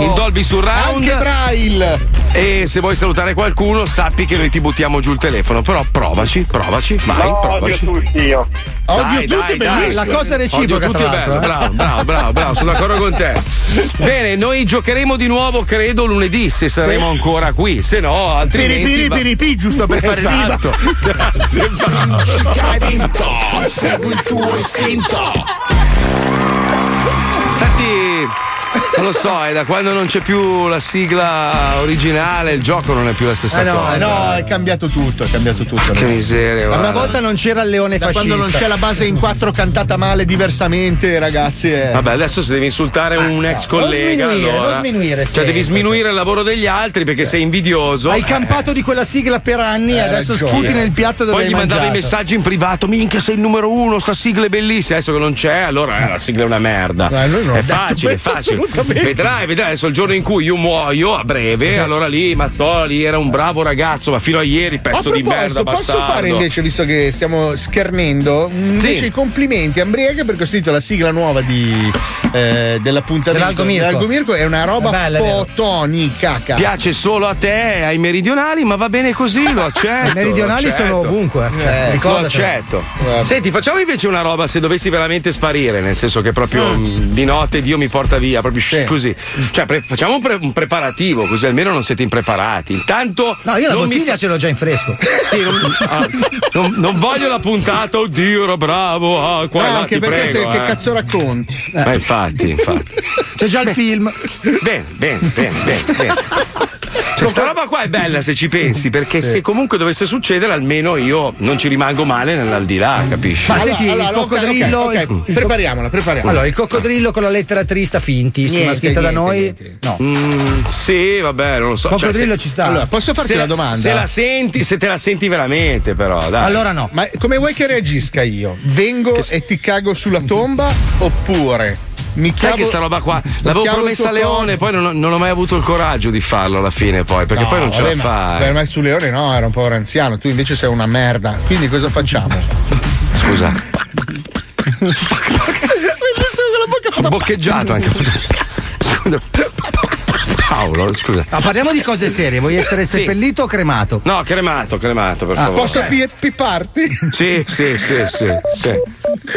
in Dolby Surround. Anche Braille. E se vuoi salutare qualcuno, sappi che noi ti buttiamo giù il telefono. Però provaci, provaci, vai, No, odio provaci. tutti io. Odio Dai, tutti, dai. La cosa reciproca, Odio tutti è bello, eh. bravo, bravo, bravo, bravo, sono d'accordo con te. Bene, noi giocheremo di nuovo, credo, lunedì, se saremo ancora qui. Se no, altrimenti. Piri piri va- piri pi, giusto per fare rima. Esatto. Grazie. Hai vinto, segui il tuo istinto. Infatti, non lo so, è da quando non c'è più la sigla originale, il gioco non è più la stessa Eh no, cosa. No, è cambiato tutto, è cambiato tutto. Che miseria. Una volta non c'era il leone Da fascista. quando non c'è la base in quattro cantata male diversamente, ragazzi. È... Vabbè, adesso se devi insultare un ex non collega, sminuire, allora. non sminuire Cioè, sempre. devi sminuire il lavoro degli altri perché sei invidioso. Hai Eh. campato di quella sigla per anni e adesso ragione. sputi nel piatto dove Poi hai gli mandavi i mangiato. messaggi in privato, minchia sei il numero uno, sta sigla è bellissima, adesso che non c'è, allora eh, la sigla è una merda. No, noi non è facile, è facile. Vedrai, vedrai, adesso il giorno in cui io muoio a breve, allora lì Mazzoli era un bravo ragazzo, ma fino a ieri A pezzo di merda, posso bastardo. fare invece, visto che stiamo schernendo, invece Sì. i complimenti a Mbriega perché ho sentito la sigla nuova di, eh, dell'appuntamento Dell'Algo Mirko. dell'Algo Mirko, è una roba bella, fotonica. cazzo. Piace solo a te, ai meridionali, ma va bene così, lo accetto. I meridionali sono ovunque. Cioè, Eh, Lo accetto. Guarda. Senti, facciamo invece una roba se dovessi veramente sparire, nel senso che proprio mh, di notte Dio mi porta via, proprio Sì. così. Cioè, pre- facciamo un, pre- un preparativo, così almeno non siete impreparati. Intanto. No, io la bottiglia fa- ce l'ho già in fresco. Sì, non, ah, non- non voglio la puntata, oddio, ero bravo. Ah, qua No, là, anche perché prego, se, che eh. cazzo racconti? Ma infatti, infatti. C'è già il film. Bene, bene, bene, bene, bene. Cioè, sta roba qua è bella se ci pensi, perché se comunque dovesse succedere, almeno io non ci rimango male nell'aldilà, capisci? Ma senti, il coccodrillo. ok, ok, il- prepariamola, prepariamola. Allora, il coccodrillo con la lettera trista fintissima Niente, scritta da noi. niente. No. Mm, sì, vabbè, non lo so. Coccodrillo Cioè, se- ci sta. Allora, posso farti una la- domanda? Se la senti, se te la senti veramente, però, dai. allora no. Ma come vuoi che reagisca io? Vengo e ti cago sulla tomba oppure mi Sai chiamo che sta roba qua? L'avevo promessa a Leone, poi non, ho- non ho mai avuto il coraggio di farlo alla fine, poi, perché No, poi non ce vabbè, la fai. Per me su Leone no, era un povero anziano, tu invece sei una merda. Quindi cosa facciamo? Scusa, bocca ho boccheggiato anche. Scusa. Paolo, scusa. Ma parliamo di cose serie. Vuoi essere Sì. seppellito o cremato? No, cremato, cremato, per Ah, favore. Posso Eh. pi- pipparti? Sì, sì, sì, sì, sì.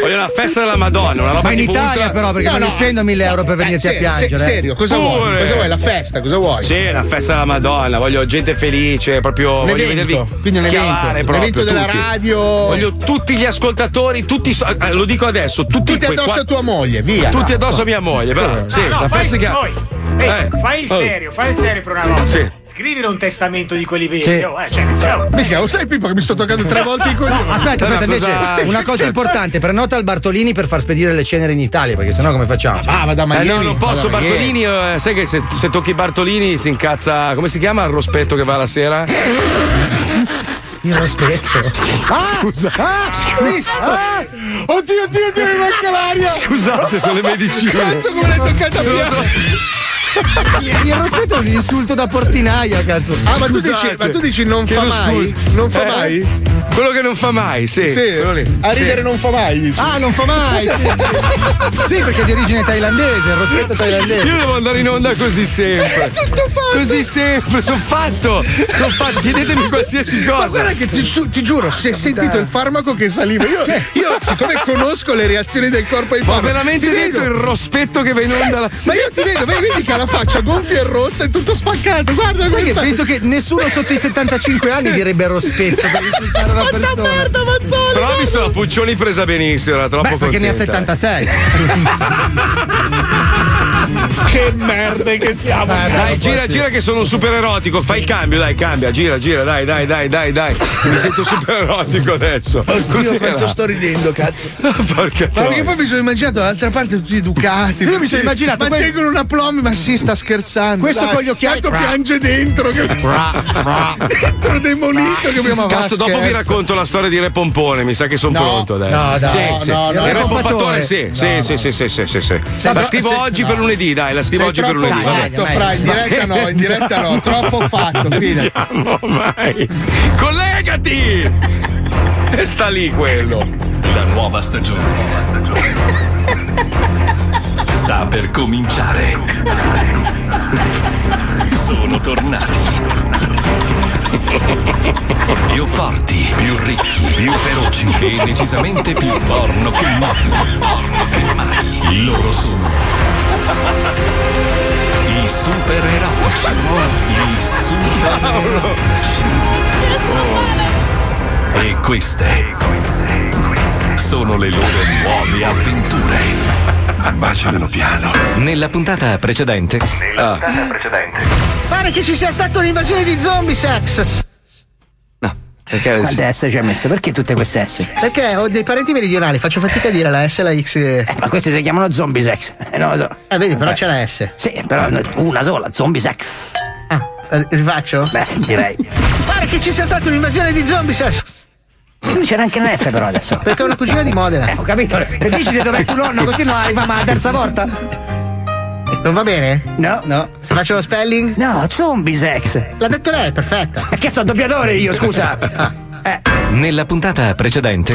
Voglio una festa della Madonna, una roba Ma in Italia, ultra- però, perché No, non no. spendo 1000 euro per Dai, venirti a serio, piangere. se- eh. serio, cosa Pure. vuoi? Cosa vuoi? La festa, cosa vuoi? Sì, una festa della Madonna, voglio gente felice, proprio Un voglio evento, vedervi quindi un evento, un proprio, evento della tutti. radio. Voglio tutti gli ascoltatori, tutti eh, lo dico adesso, tutti, Tutti addosso a tua moglie, via. Tutti addosso a mia moglie, però. Sì, la festa che poi, Eh, fai il serio, fai il serio per una volta. Sì. Scrivile un testamento di quelli veri. Sì. oh, eh, cioè, so- Mica, lo sai Pippo che mi sto toccando tre volte i coglioni? No, aspetta, aspetta, invece cosa- una cosa importante, prenota al Bartolini per far spedire le ceneri in Italia, perché sennò come facciamo? Ah, ma da Eh, Miami. no, non posso, Madonna, Bartolini, eh, sai che se, se tocchi Bartolini si incazza, come si chiama il rospetto che va la sera? Io lo aspetto. Ah, Scusa. ah, Chris! Ah! Oddio, oddio, oddio, mi manca l'aria! Scusate, sono le medicine. Cazzo, come l'hai toccata Sono via? tro- Il rospetto è un insulto da portinaia, cazzo. Ah, ma tu, dici, ma tu dici non fa Chiedo mai? scusa. Non fa Eh? mai? Quello che non fa mai, sì. Sì, a ridere Sì. non fa mai. dici. Ah, non fa mai, sì, sì. Sì, perché è di origine thailandese, il rospetto thailandese. Io devo andare in onda così sempre. È tutto fatto. Così sempre, sono fatto. Sono fatto. Chiedetemi qualsiasi cosa. Ma guarda che ti, su- ti giuro, si è sentito il farmaco che saliva. Io, io, siccome conosco le reazioni del corpo ai Ma farmaci, veramente ti dentro vedo- il rospetto che va in onda la Ma io ti vedo, vedi, vedi che la faccia gonfia e rossa e tutto spaccato. Guarda, Sai che penso che nessuno sotto i 75 anni direbbe rospetto per insultare una persona. Merda, Mazzoli, Però ho visto la Puccioni presa benissimo, era troppo Beh, perché ne ha contenta. 76. Che merde che siamo. Dai, gira, gira che sono un super erotico. Fai il cambio, dai, cambia, gira, gira, dai, dai, dai, dai, dai. Mi sento super erotico adesso. Oddio, Cos'era? quanto sto ridendo, cazzo. Porca Ma perché poi mi sono immaginato dall'altra parte tutti educati. Io mi sono immaginato Ma que- tengono una plombi, ma si sta scherzando. Questo dai. con gli occhiali- Tanto piange dentro. Che... dentro demolito che abbiamo Cazzo, dopo vi racconto la storia di Re Pompone, mi sa che sono No. pronto adesso. No, dai, sì, no, sì. no, no. Il Re Re Pompatore, sì, sì, sì, sì, sì, sì, sì, sì. La scrivo se- oggi no. per lunedì, dai, la scrivo Sei oggi per lunedì. vabbè. fatto, Fra, in diretta no, in diretta no, troppo fatto, fidati. No, mai. Collegati! E sta lì quello. La nuova stagione sta per cominciare. Sono tornati. Più forti, più ricchi, più feroci e decisamente più porno che mai. Loro sono i super erotici. I super erotici. E queste sono le loro nuove avventure. Baciamelo piano. Nella puntata precedente. Ah, Pare che ci sia stata un'invasione di zombie sex. Perché Quante S ci ha messo? Perché tutte queste S? Perché ho dei parenti meridionali, faccio fatica a dire la S e la X. Eh, ma questi si chiamano zombie sex. Eh, non lo so. Eh, vedi, però Eh. c'è la S. Sì, però una sola, zombie sex. Ah, eh, rifaccio? Beh, direi. Pare che ci sia stata un'invasione di zombie sex. Qui c'era anche l'F però adesso. Perché è una cugina di Modena. Eh, ho capito. E dici di dov'è tuo nonno, così non arriva ma la terza volta? Non va bene? No, no. Se faccio lo spelling? No, zombie sex. L'ha detto lei, perfetta. Ma che sono doppiatore io, scusa? Eh. nella puntata precedente.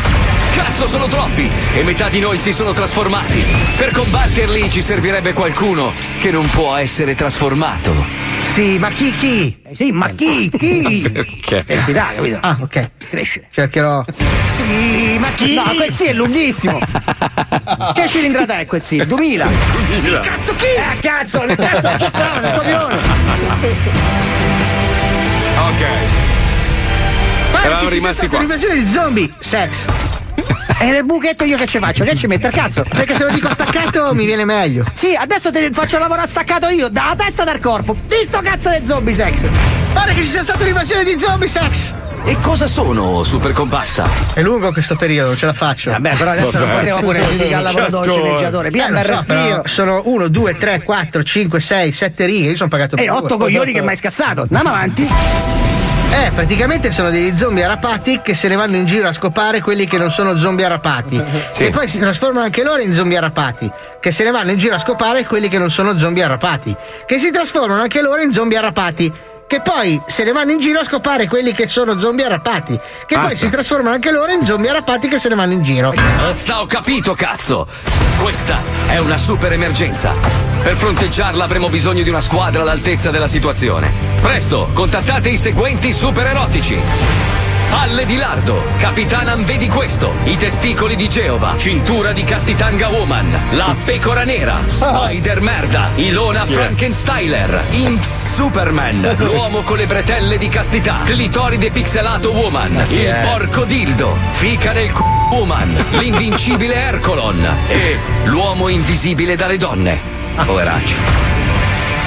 Cazzo, sono troppi! E metà di noi si sono trasformati. Per combatterli ci servirebbe qualcuno che non può essere trasformato. Sì, ma chi chi? Eh, Sì, ma chi? Chi? Perché? Eh, si dà, capito? Ah, ok. Cresce. Cercherò. Sì, ma chi? No, quel sì è lunghissimo. che cilindrata è quel sì? 2000. Sì, cazzo chi? Eh, cazzo, nel cazzo c'è strano, il coglione. Ok. Eravamo rimasti qua. un'invasione di zombie sex. E nel buchetto io che ci faccio? Che ci metto? Cazzo? Perché se lo dico staccato mi viene meglio. Sì, adesso te faccio lavorare staccato io, dalla testa e dal corpo. Di sto cazzo del zombie sex. Pare che ci sia stata un'invasione di zombie sex. E cosa sono, super compassa? È lungo questo periodo, non ce la faccio. Vabbè, però adesso non Vabbè. poteva pure giudicare il lavoratore Certo. sceneggiatore. Eh, Piano lo il so, respiro. sono 1, 2, 3, 4, 5, 6, 7 righe. Io sono pagato E per otto due. coglioni che mai scassato. Andiamo avanti. Eh, praticamente sono degli zombie arrapati che se ne vanno in giro a scopare quelli che non sono zombie arrapati. Sì. E poi si trasformano anche loro in zombie arrapati. Che se ne vanno in giro a scopare quelli che non sono zombie arrapati. Che si trasformano anche loro in zombie arrapati. Che poi se ne vanno in giro a scopare quelli che sono zombie arrapati. Che poi Basta. si trasformano anche loro in zombie arrapati che se ne vanno in giro. Basta, ho capito, cazzo! Questa è una super emergenza. Per fronteggiarla avremo bisogno di una squadra all'altezza della situazione. Presto, contattate i seguenti super erotici. Palle di Lardo, Capitanan vedi questo, i testicoli di Geova, cintura di Castitanga Woman, la pecora nera, Spider Merda, Ilona Frankenstyler, Imps Superman, l'uomo con le bretelle di castità, clitoride pixelato Woman, il porco dildo, fica nel c***o Woman, l'invincibile Ercolon e l'uomo invisibile dalle donne. Poveraccio.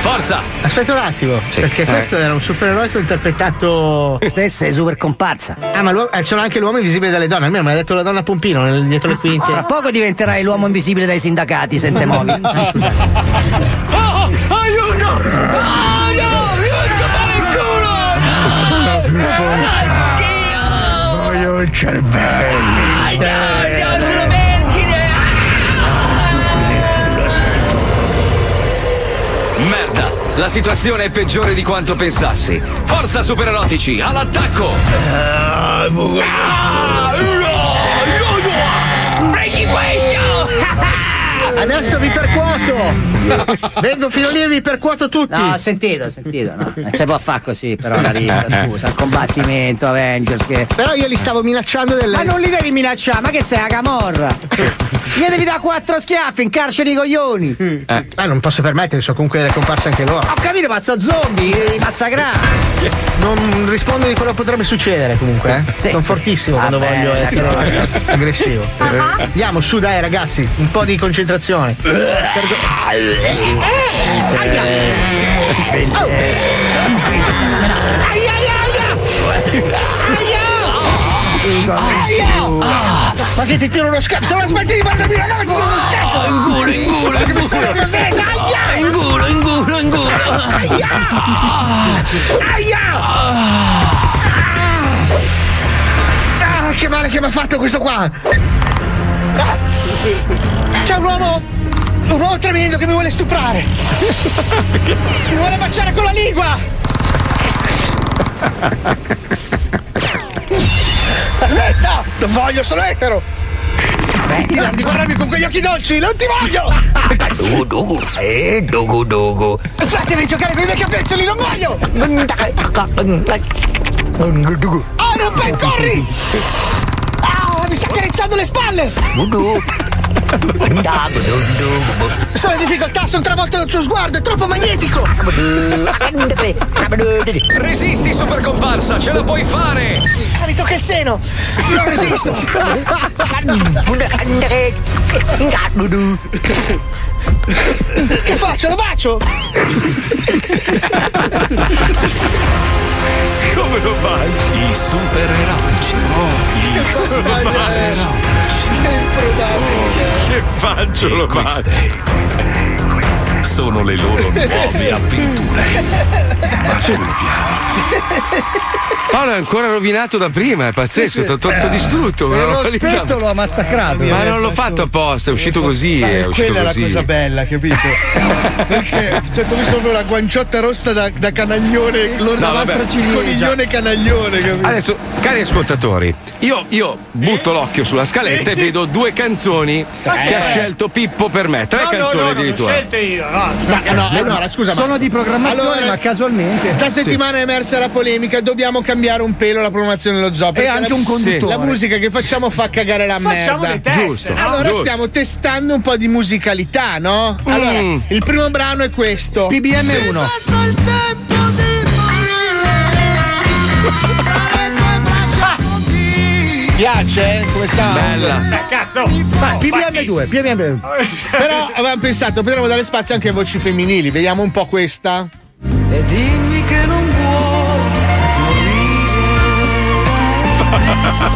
Forza! Aspetta un attimo, Sì. perché Eh. questo era un supereroe che ho interpretato. Te sei super comparsa. Ah, ma l'uomo- eh, sono anche l'uomo invisibile dalle donne. Almeno mi ha detto la donna Pompino nel- dietro le quinte. Fra poco diventerai l'uomo invisibile dai sindacati, se te muovi. Oh, aiuto! Aiuto! Mi Voglio il cervello. La situazione è peggiore di quanto pensassi. Forza supererotici, all'attacco! Prendi questo! Adesso vi percuoto! Vengo fino lì e vi percuoto tutti! No, sentito, sentito, no. Non si può fare così, però la rissa, scusa, il combattimento, Avengers che. Però io li stavo minacciando delle. Ma non li devi minacciare, ma che sei, la camorra? Gli devi dare quattro schiaffi in carcere i coglioni! Eh. non posso permettere, sono comunque delle comparse anche loro. Ho capito, ma sono zombie, devi massacrare! Non rispondo di quello che potrebbe succedere comunque, eh? Sono fortissimo quando Vabbè, voglio essere aggressivo. Andiamo su dai ragazzi, un po' di concentrazione. Ah, Ma che ti tiro uno scherzo? Non smetti di mandarmi la uno scherzo! In culo, in culo! Che mi stai In culo, in culo, in culo! Aia! Aia! Ah, che male che mi ha fatto questo qua! Ah, C'è un uomo! Un uomo tremendo che mi vuole stuprare! Mi vuole baciare con la lingua! Aspetta! Non voglio, sono etero! Smettila di guardarmi con quegli occhi dolci, non ti voglio! Dugu dugu, eh, dugu dugu. Smettila di giocare con i miei capezzoli, non voglio! Ah, rompe, corri! Ah, mi sta accarezzando le spalle! Sono in difficoltà, sono travolto dal suo sguardo, è troppo magnetico! Resisti, super comparsa, ce la puoi fare! Ah, mi tocca il seno! Non resisto! Che faccio? Lo bacio? Come lo baci? I super erotici. I super erotici. Che faccio lo queste sono le loro nuove avventure. Paolo è ancora rovinato da prima, è pazzesco, ti ho tutto distrutto. E una lo roba lì da- spetto lo ha massacrato. Ma non l'ho fatto apposta, è uscito così. Ma È è uscito quella la così. cosa bella, capito? Perché cioè, tu mi sono la guanciotta rossa da, da canaglione, No, vabbè. coniglione canaglione, capito? Adesso, cari ascoltatori, io, io butto l'occhio sulla scaletta e vedo due canzoni che ha scelto Pippo per me. Tre No, no, canzoni no, addirittura. scelte io, no. Ma, no, allora, scusa, ma- Sono di programmazione, Allora, ma casualmente. Sta settimana è emersa la polemica, dobbiamo cambiare un pelo la programmazione dello zoo. perché anche la- un conduttore. La musica che facciamo fa cagare la Facciamo merda. le teste, Giusto. no? Allora Giusto. stiamo testando un po' di musicalità, no? Allora, Mm. il primo brano è questo. PBM 1. Piace? Come sta? Bella. Eh, cazzo! Ma PBM 2, PBM 2. Però avevamo pensato, potremmo dare spazio anche a voci femminili. Vediamo un po' questa. E dimmi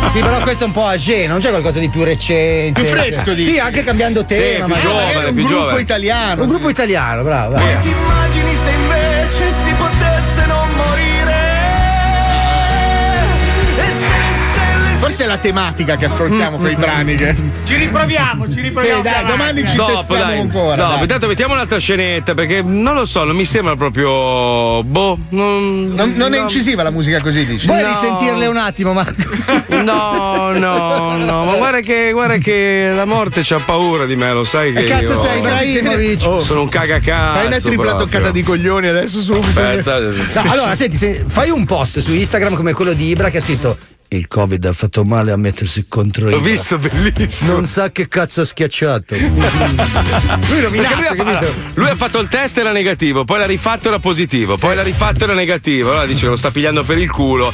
Sì, però questo è un po' âgé, non c'è qualcosa di più recente. Più fresco, dici? Sì, anche cambiando tema. più magari. giovane, un più gruppo giovane. italiano. Un gruppo italiano, bravo. bravo. Ti immagini se invece si potesse Forse è la tematica che affrontiamo con i brani. Che... Ci riproviamo, ci riproviamo. Sì, dai, domani ci Dopo, testiamo dai. ancora. Dopo, dai. intanto mettiamo un'altra scenetta perché non lo so, non mi sembra proprio. Boh. Non, Non, non è no. incisiva la musica così, dici? Vuoi No. risentirle un attimo, Marco? No, no, no, ma guarda che, guarda che la morte c'ha paura di me, lo sai che. Che cazzo io- sei, Ibrahimovic? Oh. Sono un cagacazzo. Fai una tripla proprio. toccata di coglioni adesso subito. Aspetta. No, allora, senti, se- fai un post su Instagram come quello di Ibra che ha scritto il Covid ha fatto male a mettersi contro L'ho visto, bellissimo. Non sa che cazzo ha schiacciato. lui Perché lui, minaccia, ha fa- lui ha fatto il test era negativo, poi l'ha rifatto era positivo, poi l'ha rifatto era negativo. Allora dice che lo sta pigliando per il culo.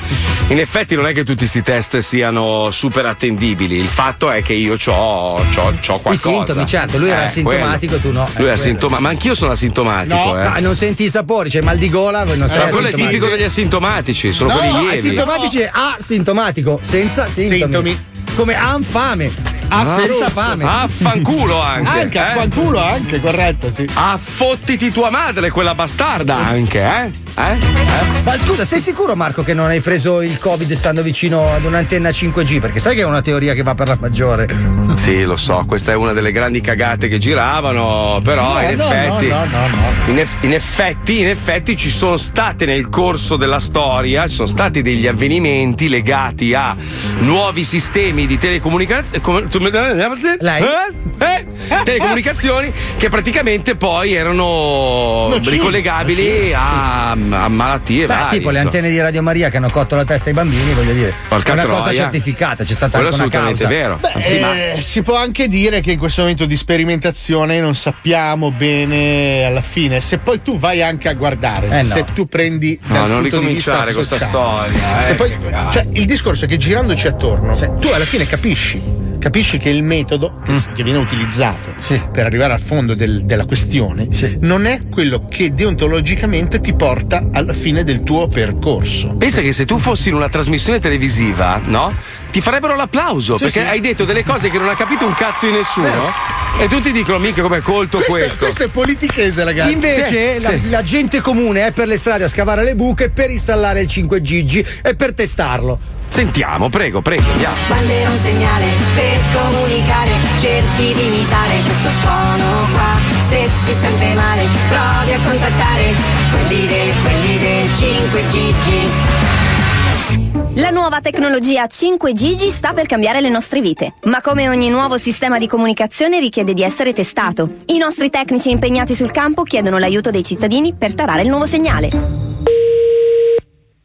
In effetti non è che tutti questi test siano super attendibili. Il fatto è che io ho qualcosa. I sintomi, certo, lui era Eh, asintomatico, quello. tu no. Lui è Eh, asintomatico, ma anch'io sono asintomatico. No, eh. ma non senti i sapori, c'è mal di gola, non sei Ma quello è tipico degli asintomatici, sono No, quelli lievi. asintomatici è asintomatico, senza sintomi. Sintomi. Come han fame, ha senza fame. Affanculo anche. Anche, eh? affanculo anche, corretto, sì. Affottiti tua madre, quella bastarda anche, eh? Eh? Ma scusa, sei sicuro Marco che non hai preso il Covid stando vicino ad un'antenna 5G? Perché sai che è una teoria che va per la maggiore. Sì, lo so, questa è una delle grandi cagate che giravano, però No, in, no, effetti, no, no, no, in eff- in effetti, in effetti ci sono state nel corso della storia, ci sono stati degli avvenimenti legati a nuovi sistemi di telecomunicazione. Lei? Eh? Telecomunicazioni che praticamente poi erano ricollegabili a, a malattie Beh, varie. tipo le antenne di Radio Maria che hanno cotto la testa ai bambini, voglio dire. Porca è una cosa troia. certificata, c'è stata Quello anche una assolutamente causa. vero. Beh, Sì, ma- eh, si può anche dire che in questo momento di sperimentazione non sappiamo bene alla fine. Se poi tu vai anche a guardare, Eh, no. se tu prendi No, dal non ricominciare questa storia, eh, se poi- cioè, il discorso è che girandoci attorno, tu alla fine capisci. Capisci che il metodo che, Mm. che viene utilizzato per arrivare al fondo del- della questione non è quello che deontologicamente ti porta alla fine del tuo percorso. Pensa che se tu fossi in una trasmissione televisiva, no? Ti farebbero l'applauso Sì, perché sì. hai detto delle cose che non ha capito un cazzo di nessuno e tutti dicono mica come è colto Questo, questo. questo è politichese, ragazzi. Invece Sì, la, sì. la gente comune è per le strade a scavare le buche per installare il 5G e per testarlo. Sentiamo, prego, prego, andiamo. Bandera un segnale per comunicare, cerchi di imitare questo suono qua. Se si sente male, provi a contattare quelli del, quelli del 5GG. La nuova tecnologia 5G sta per cambiare le nostre vite, ma come ogni nuovo sistema di comunicazione richiede di essere testato. I nostri tecnici impegnati sul campo chiedono l'aiuto dei cittadini per tarare il nuovo segnale.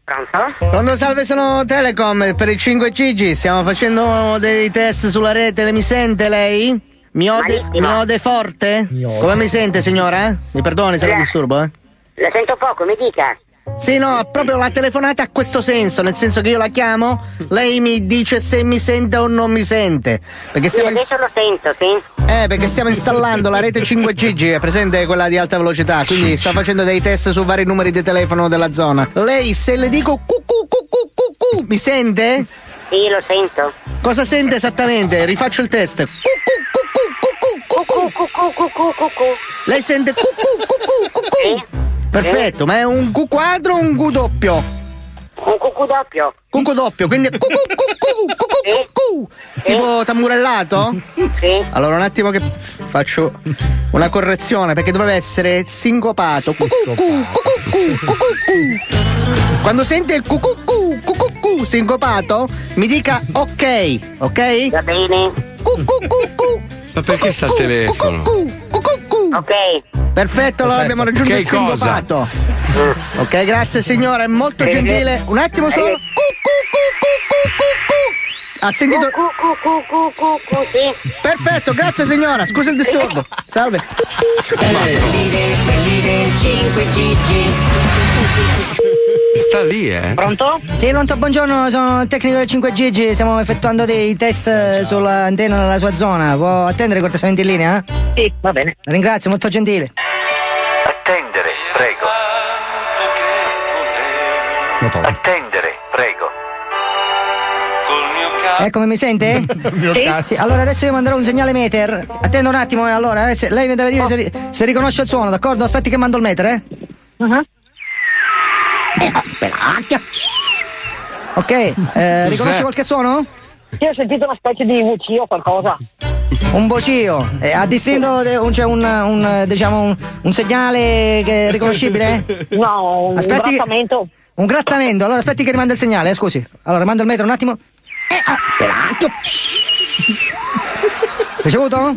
Pronto, salve, sono Telecom per il 5G. Stiamo facendo dei test sulla rete. Mi sente lei? Mi ode, mi ode forte? Come mi sente, signora? Mi perdoni se la disturbo, eh? La sento poco, mi dica. Sì, no, proprio la telefonata ha questo senso, nel senso che io la chiamo, lei mi dice se mi sente o non mi sente. Perché Sì, stiamo, adesso lo sento, sì. eh, perché stiamo installando la rete 5G, è presente quella di alta velocità, quindi sto facendo dei test su vari numeri di telefono della zona. Lei, se le dico cucù, cucù, cucù, mi sente? Sì, lo sento. Cosa sente esattamente? Rifaccio il test. Cucù, cucù, cucù, cucù. Lei sente cucù, cucù, cucù. Perfetto, ma è un Q quadro o un Q doppio? Un cucù doppio. Cucù doppio, quindi cucù, cucù, cucù, cucù. Tipo tamburellato? Sì. Allora, un attimo che faccio una correzione, perché dovrebbe essere sincopato. Cucù, cu, cucù, cu, cucù, cu. Quando sente il cucù, cu, cucù, cu sincopato, mi dica ok, ok? Va bene. Cucù, cu, cu. Ma perché sta al telefono? Ok. Perfetto, allora abbiamo raggiunto Che il cosa? sincopato. Ok, grazie signora, è molto gentile. Un attimo solo. Cu, cu, cu, cu, cu, cu. Ha sentito? Perfetto, grazie signora, scusa il disturbo. Salve. Quelli del, quelli del 5GG. Sta lì, eh? Pronto? Sì, pronto, buongiorno, sono il tecnico del 5G, stiamo effettuando dei test eh, sull'antenna nella sua zona. Può attendere cortesemente in linea? eh? Sì, va bene. Ringrazio, molto gentile. Attendere, prego. Attendere. Eccomi, mi sente? Sì, allora adesso io manderò un segnale meter. Attenda un attimo, eh, allora. eh, se- lei mi deve dire se, ri- se riconosce il suono, d'accordo? Aspetti che mando il meter, eh? Ok, eh, riconosce qualche suono? Sì, ho sentito una specie di vocio o qualcosa. Un vocio. Eh, ha distinto un, c'è un, un, diciamo, un, un segnale che è riconoscibile? No, un Aspetti che- grattamento. Un grattamento. Allora aspetti che rimanda il segnale, eh, scusi. Allora mando il metro un attimo. Eh, oh, pelacchio. Ricevuto?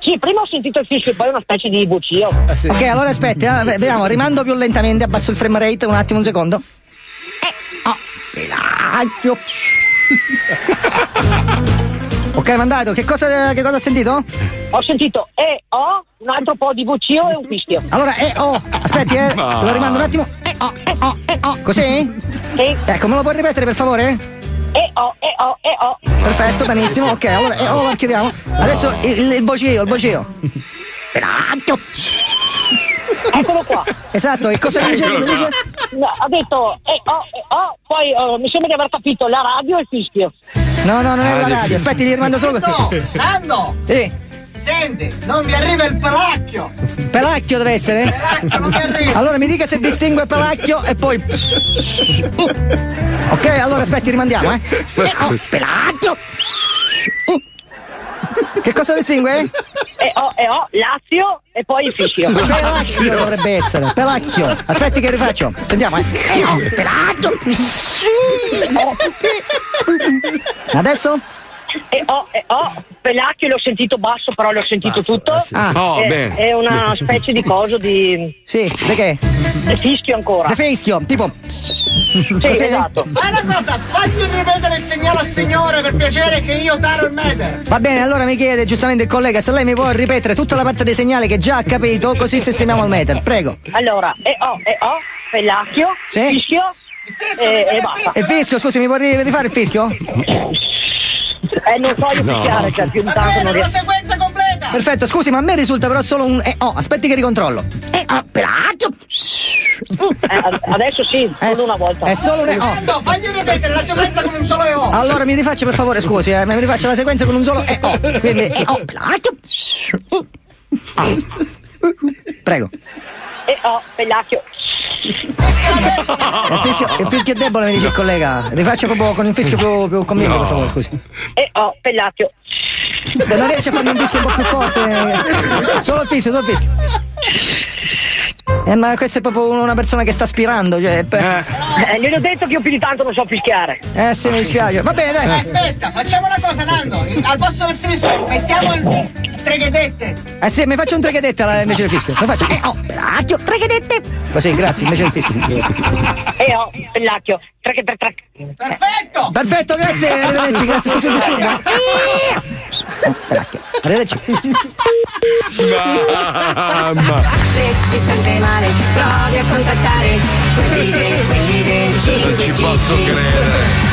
Sì, prima ho sentito il fischio, poi una specie di vocio. Ok, allora aspetti, eh, ve- vediamo, rimando più lentamente, abbasso il frame rate, un attimo, un secondo. Eh, oh, pelacchio. ok, mandato, che cosa, che cosa ha sentito? Ho sentito E, O, un altro po' di vocio e un fischio. Allora, eh, oh, aspetti, eh, Ma- lo rimando un attimo. Eh, oh, eh, oh, eh, oh. Così? Sì. Ecco, me lo puoi ripetere per favore? E, O, E, O, E, O. Perfetto, benissimo, ok, allora, eh, oh, lo archiviamo. Adesso il, il, il vocio, il vocio. Pelacchio. Eccolo qua. Esatto, e cosa dice? Eccolo? No, ha detto E, O, E, O, poi eh, mi sembra di aver capito la radio e il fischio. No, no, non è la radio. Aspetti, ti rimando solo. Nando! Sì. Senti, non mi arriva il pelacchio. Pelacchio deve essere? Pelacchio non mi arriva. Allora mi dica se distingue pelacchio e poi. Ok, allora aspetti, rimandiamo, eh. Eh, oh, pelacchio! Che cosa distingue? E ho, e ho Lazio e poi il fischio. Pelacchio dovrebbe essere, pelacchio. Aspetti che rifaccio. Sentiamo, eh. Eh, oh, pelacchio! Adesso? E ho, e ho Pelacchio l'ho sentito basso, però l'ho sentito tutto. Ah. Oh, è, bene. è una specie di coso di. Sì, di che? Di fischio ancora. De fischio, tipo. Sì, Così? esatto. Fai una cosa, fagli ripetere il segnale al signore per piacere che io taro il meter. Va bene, allora mi chiede giustamente il collega se lei mi può ripetere tutta la parte dei segnali che già ha capito, così sistemiamo al meter. Prego. Allora, e ho, e ho Pelacchio, Sì. fischio. E, e basta. E il fischio, scusi, mi può ri- rifare il fischio? Eh, non so io cioè più di Va tanto bene, non la riesco. sequenza completa. Perfetto, scusi, ma a me risulta però solo un E O. Aspetti che ricontrollo. E O, pelacchio. Eh, ad- adesso sì, solo una volta. È solo un E O. Fernando, fagli ripetere la sequenza con un solo EO. Allora mi rifaccia per favore, scusi, eh, mi rifaccia la sequenza con un solo E O. Quindi E O, pelacchio. Prego. E ho Pelacchio. Il fischio, il fischio è debole, mi dice il collega. Rifaccia proprio con il fischio più, più convinto, per favore, scusi. E ho Pelacchio. Se non riesce a farmi un fischio un po' più forte. Solo il fischio, solo il fischio. Eh, ma questa è proprio una persona che sta aspirando, cioè. per- Eh, gliel'ho detto che io più di tanto non so fischiare. Eh sì, mi dispiace. Va bene, Eh, dai. Aspetta, facciamo una cosa, Nando. Al posto del fischio, mettiamo il, il treghedette. Eh sì, mi faccio un treghedetta invece del fischio. Mi faccio. Eh, oh, pelacchio, treghedette. Così, grazie, invece del fischio. E ho Pelacchio. Trac, trac. Perfetto! Perfetto, grazie, arrivederci, grazie, scusi il disturbo. Oh, pelacchio. Arrivederci. Mamma. Sente male, provi a contattare quelli del, quelli del 5 Non ci posso credere.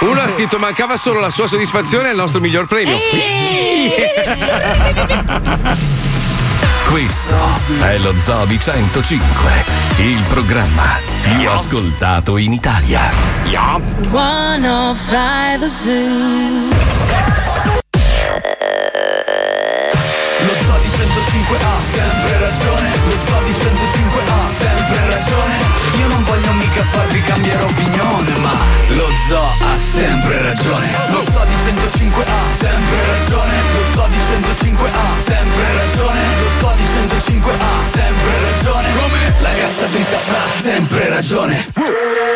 Uno ha scritto mancava solo la sua soddisfazione e il nostro miglior premio. Questo è lo Zobi 105, il programma più ascoltato in Italia. 105 Zoo. Lo Zodi 105 ha sempre ragione. Lo Zodi 105 ha sempre ragione. Io non voglio mica farvi cambiare opinione Ma lo Zo ha sempre ragione. Lo Zodi 105 ha sempre ragione. Lo Zodi 105 ha sempre ragione. Lo Zodi 105 ha sempre ragione. Come? La cassa dritta ha sempre ragione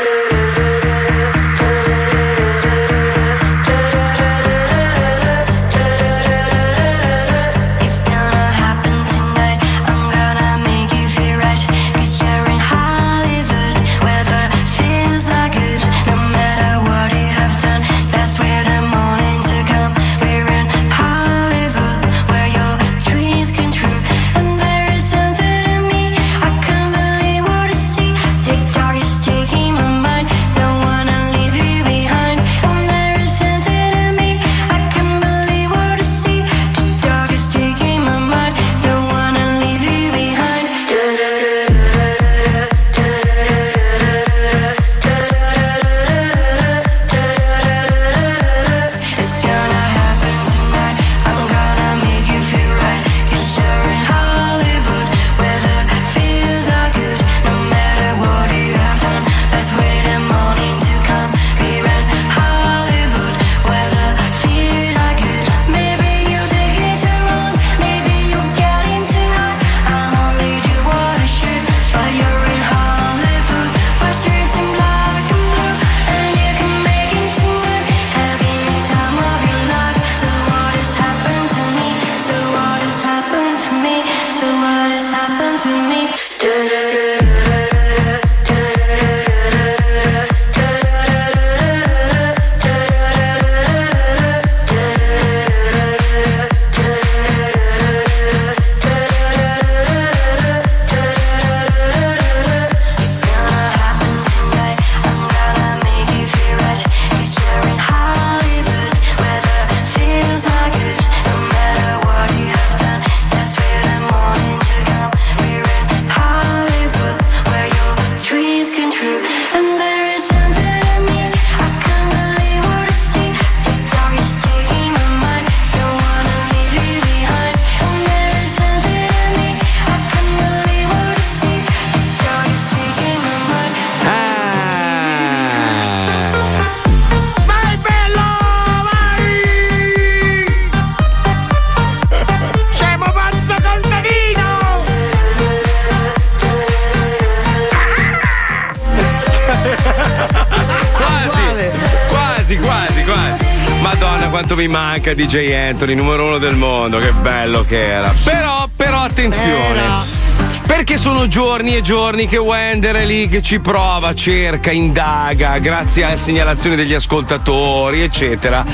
manca DJ Anthony, numero uno del mondo, che bello che era. Però, però, attenzione. Perché sono giorni e giorni che Wender è lì che ci prova, cerca, indaga, grazie alle segnalazioni degli ascoltatori, eccetera.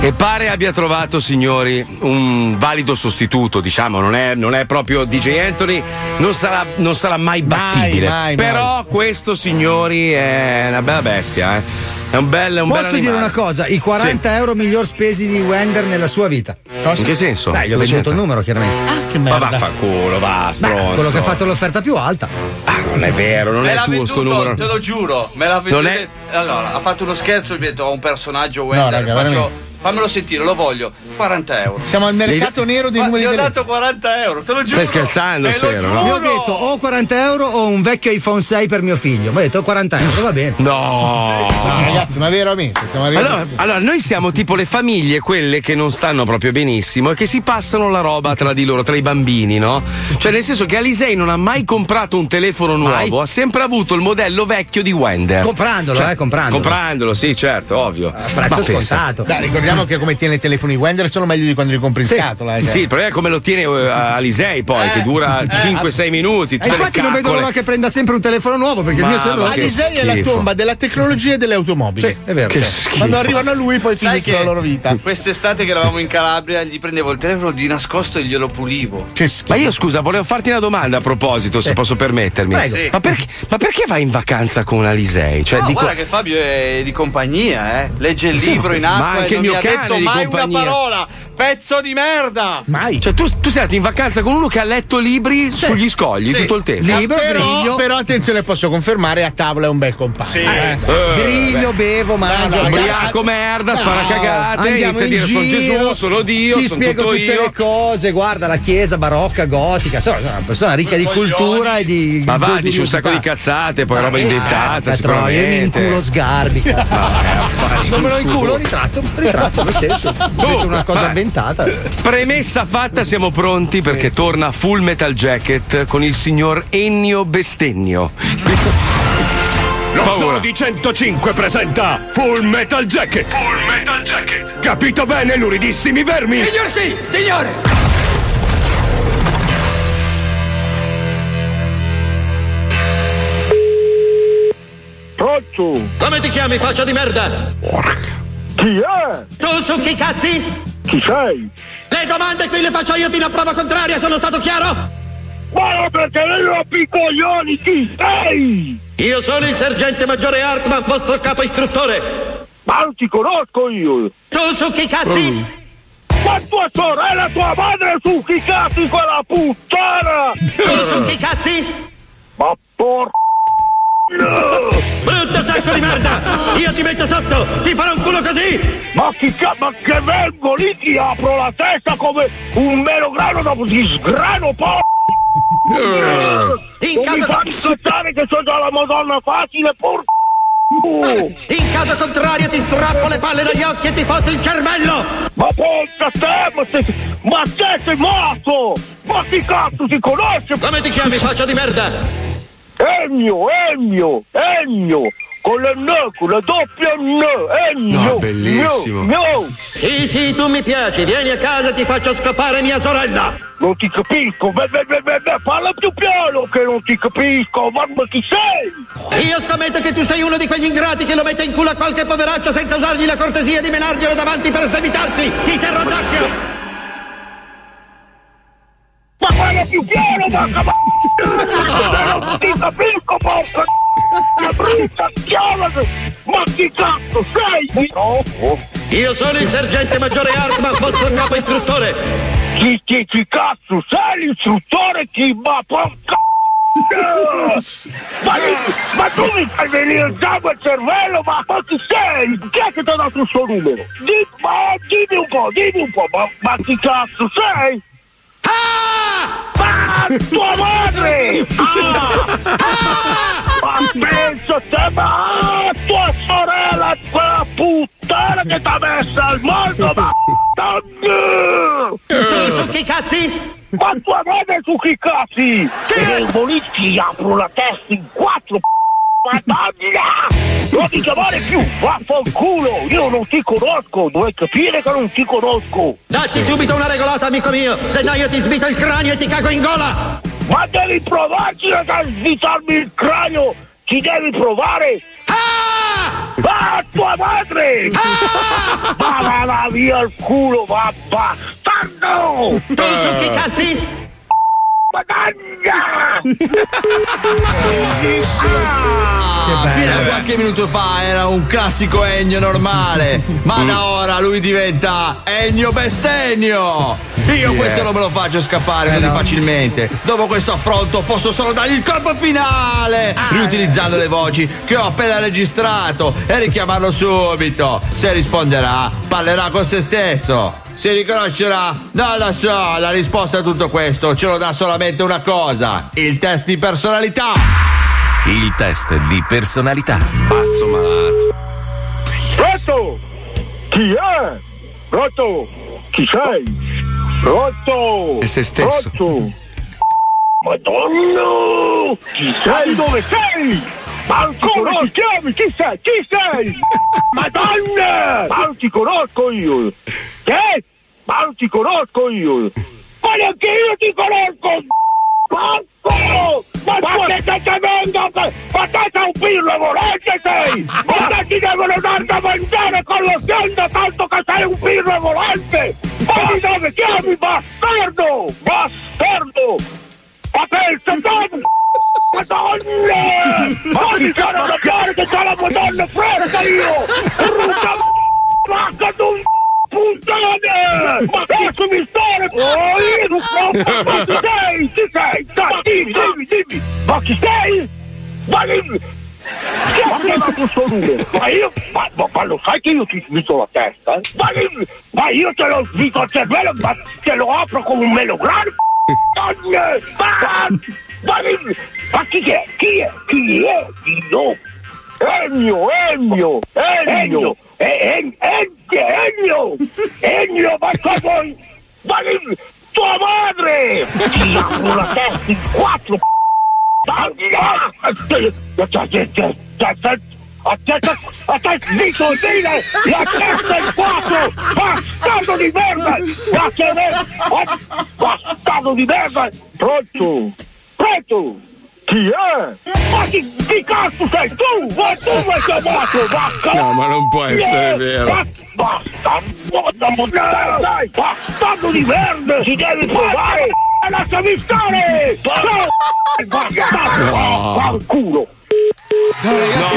E pare abbia trovato, signori, un valido sostituto, diciamo, non è, non è proprio DJ Anthony, non sarà, non sarà mai battibile. mai, mai. Però questo, signori, è una bella bestia, eh. È un bel, è un bel Posso dire una cosa? I 40 euro miglior spesi di Wender nella sua vita. In che senso? Beh, gli ho Cosa venduto il numero, chiaramente. Ah, che Ma vaffanculo, va, Beh, stronzo. quello che ha fatto l'offerta più alta. Ah, non è vero, non me è l'ha tuo venduto, sto numero. te lo giuro. Me l'ha venduto. È- Allora, ha fatto uno scherzo, mi ha detto ho un personaggio Wender, raga, faccio- veramente. Fammelo sentire, lo voglio. 40 euro. Siamo al mercato nero dei Ma numeri Gli ho dato 40 euro, te lo giuro. Stai scherzando, Te lo spero? Io ho detto o 40 euro o un vecchio iPhone 6 per mio figlio. Mi ha detto 40 euro, va bene. No. No, ragazzi, ma veramente stiamo arrivando. Allora, allora, noi siamo tipo le famiglie, quelle che non stanno proprio benissimo e che si passano la roba tra di loro, tra i bambini, no? Cioè, nel senso che Alisei non ha mai comprato un telefono nuovo, ha sempre avuto il modello vecchio di Wender. Comprandolo, Cioè, eh, comprandolo. Comprandolo, sì, certo, ovvio. prezzo Ma pensa. scontato. Beh, ricordiamo che come tiene i telefoni Wender sono meglio di quando li compri in scatola. eh, Sì, il problema è come lo tiene eh, Alisei poi, che dura 5-6 minuti. E le infatti non vedo l'ora che prenda sempre un telefono nuovo perché il Ma mio va rotto. che Alisei è la schifo. tomba della tecnologia e delle automobili. Sì, è vero. Che Cioè, schifo. Quando arrivano a lui poi finiscono la loro vita. quest'estate che eravamo in Calabria gli prendevo il telefono di nascosto e glielo pulivo. Che schifo. Ma io scusa, volevo farti una domanda a proposito, se posso permettermi. Prego. Sì. Ma, perché, ma perché vai in vacanza con Alisei? Cioè, No, dico- guarda che Fabio è di compagnia, eh. Legge il Sì, libro in ma acqua anche e non il mi mio detto mai compagnia. una parola. Pezzo di merda! Mai. Cioè, tu, tu sei andato in vacanza con uno che ha letto libri sugli scogli Sì. tutto il tempo. Libro, però, griglio. però attenzione, posso confermare a tavola è un bel compagno. Sì. Eh. Griglio, bevo, mangio. Ubriaco merda, spara No, cagate, andiamo inizia a in dire sono giro, Gesù, sono Dio, ti sono spiego tutto tutte io. le cose guarda la chiesa barocca gotica sono sono una persona ricca di cultura e di Ma va, di dici un sacco di cazzate, poi roba inventata, Eh, troia, io mi inculo sgarbi non me lo inculo ritratto ritratto lo stesso metto una cosa inventata Premessa fatta, siamo pronti perché torna Full Metal Jacket con il signor Ennio Bestennio. Lo Paura. Di 105 presenta Full Metal Jacket. Full Metal Jacket. Capito bene, luridissimi vermi? Signor sì, signore! Pronto? Come ti chiami, faccia di merda? Chi è? Tu su chi cazzi? Chi sei? Le domande qui le faccio io fino a prova contraria, sono stato chiaro? Ma perché lei rompi i coglioni? Chi sei? Io sono il sergente maggiore Hartman, vostro capo istruttore. Ma non ti conosco io! Tu su chi cazzi? Ma tua sorella, tua madre su chi cazzi quella puttana! Tu su chi cazzi? Ma por... Brutto sacco di merda! Io ti metto sotto! Ti farò un culo così! Ma chi ca... Ma che vengo lì ti apro la testa come un melograno dopo ti sgrano por... In non caso- mi fai che sono già la madonna facile por... In caso contrario ti strappo le palle dagli occhi e ti fotto il cervello! Ma porca te, ma, sei, ma te sei morto! Ma chi cazzo si conosce? Come ti chiami, faccia di merda? Ennio, Ennio, Ennio! Con la N, con la doppia N, Ennio! No, bellissimo. No, no. Sì, sì, tu mi piaci, vieni a casa e ti faccio scapare mia sorella! Non ti capisco, beh, beh, beh, beh, beh, parla più piano che non ti capisco, ma, ma chi sei? Io scommetto che tu sei uno di quegli ingrati che lo mette in culo a qualche poveraccio senza usargli la cortesia di menarglielo davanti per sdebitarsi! Ti terrò d'occhio! Ma parla più piano, ma ma ti capisco, porca che brutta chiama! Ma chi cazzo sei? No. Io sono il sergente maggiore Hartman, vostro capo istruttore! Chi, chi, chi cazzo sei l'istruttore? Chi ma porca ma, ma tu mi fai venire il sangue al cervello, ma, ma chi sei? Chi è che ti ha dato il suo numero? Di, ma dimmi un po', dimmi un po', ma, ma chi cazzo sei? Ah! Ma tua madre! Ah! Ah! Ma penso te, ma ah, tua sorella, quella puttana che ti ha messa al mondo, ma su chi cazzi? ma tua madre su chi cazzi? Che voliti apro la testa in quattro Madonna! Non ti chiamare più, vaffanculo! Io non ti conosco, dovrei capire che non ti conosco! Datti subito una regolata, amico mio, se no io ti svito il cranio e ti cago in gola! Ma devi provarci a svitarmi il cranio! Ci devi provare! Ah! Ah, tua madre! Ah! Va, va, va via il culo, va, bastardo! Tu su chi cazzi? Madonna! Ah, fino a qualche minuto fa era un classico Ennio normale, ma da ora lui diventa Ennio Bestennio. Io Yeah. questo non me lo faccio scappare così facilmente. Dopo questo affronto posso solo dargli il colpo finale, riutilizzando le voci che ho appena registrato e richiamarlo subito. Se risponderà, parlerà con se stesso. Si riconoscerà? Non lo so, la risposta a tutto questo ce lo dà solamente una cosa: il test di personalità. Il test di personalità. Pazzo malato. Rotto! Chi è? Rotto! Chi sei? Rotto! È se stesso. Rotto! Madonna! Chi sei? Dove sei? Ma non ti Come ti chiami? Chi sei? Chi sei? Madonna! Ma non ti conosco io! Che? Ma non ti conosco io! Ma neanche io ti conosco! Marco! Ma, ma che stai tremendo? Ma te sei un pirlo volente sei! Ma te ti devono dare da mangiare con lo scendo tanto che sei un pirlo volente! Ma di dove chiami bastardo? Bastardo! Ma pensa tu! Madonna! Ma mi sono da chiaro che c'ho la madonna fresca io! Brutta vacca tu! Puttane! Ma adesso mi stare! Oh, io non so! Ma chi sei? Chi sei? Dai, dimmi, dimmi, dimmi! Ma chi sei? Ma dimmi! Chi ha chiamato il suo numero? Ma io, ma, ma, ma lo sai che io ti svito la testa? eh? Ma, dimmi, ma io te lo svito il cervello, ma te lo apro come un melograno! Donne! Ma, ma, dimmi, ma chi è? Chi è? Chi è? Dio! Ennio, Ennio, Ennio, E- En- En- Ennio, Ennio, ma cosa vuoi? Ma dimmi, tua madre! Ti apro la testa in quattro! Ma a te, a te, zitto, dire la testa in quattro! Bastardo di merda! Bastardo di merda! Pronto? Pronto? Chi è? Ma chi, chi cazzo sei tu? Ma tu mi hai chiamato, vacca! No, ma non può essere vero. Basta! Basta! Dai! Bastardo di merda! Ci devi provare! Lasciami stare! Bastardo! No. Fanculo! No, ragazzi,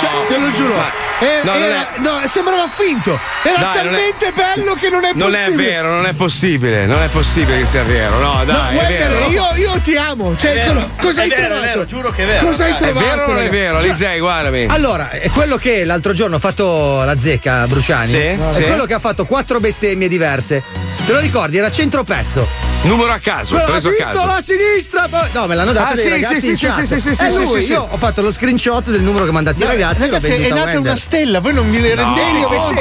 cioè, te lo giuro. eh, No, non era- no, sembrava finto. Era Dai, non è- talmente bello che non è Non possibile. è vero, non è possibile, non è possibile che sia vero. No, No, dai, è Walter, vero. io, io ti amo. Cioè, È vero, cosa- è hai vero, è trovato? vero, giuro che è vero. Cosa hai È trovato? vero o non è ragazzi? vero? Cioè, Lisei, guardami. Allora, è quello che l'altro giorno ha fatto la zecca Bruciani. Sì, è sì. quello che ha fatto quattro bestemmie diverse. Te lo ricordi? Era centro pezzo. Numero a caso, Quello ha preso a vinto caso. la sinistra. No, me l'hanno dato Ah, dei sì, ragazzi sì, in sì, chat. sì, sì, sì, E sì, lui, sì, sì. io ho fatto lo screenshot del numero che mandati i ragazzi. Ragazzi, è nata Wender. una stella, voi non vi rendete Ennio conto.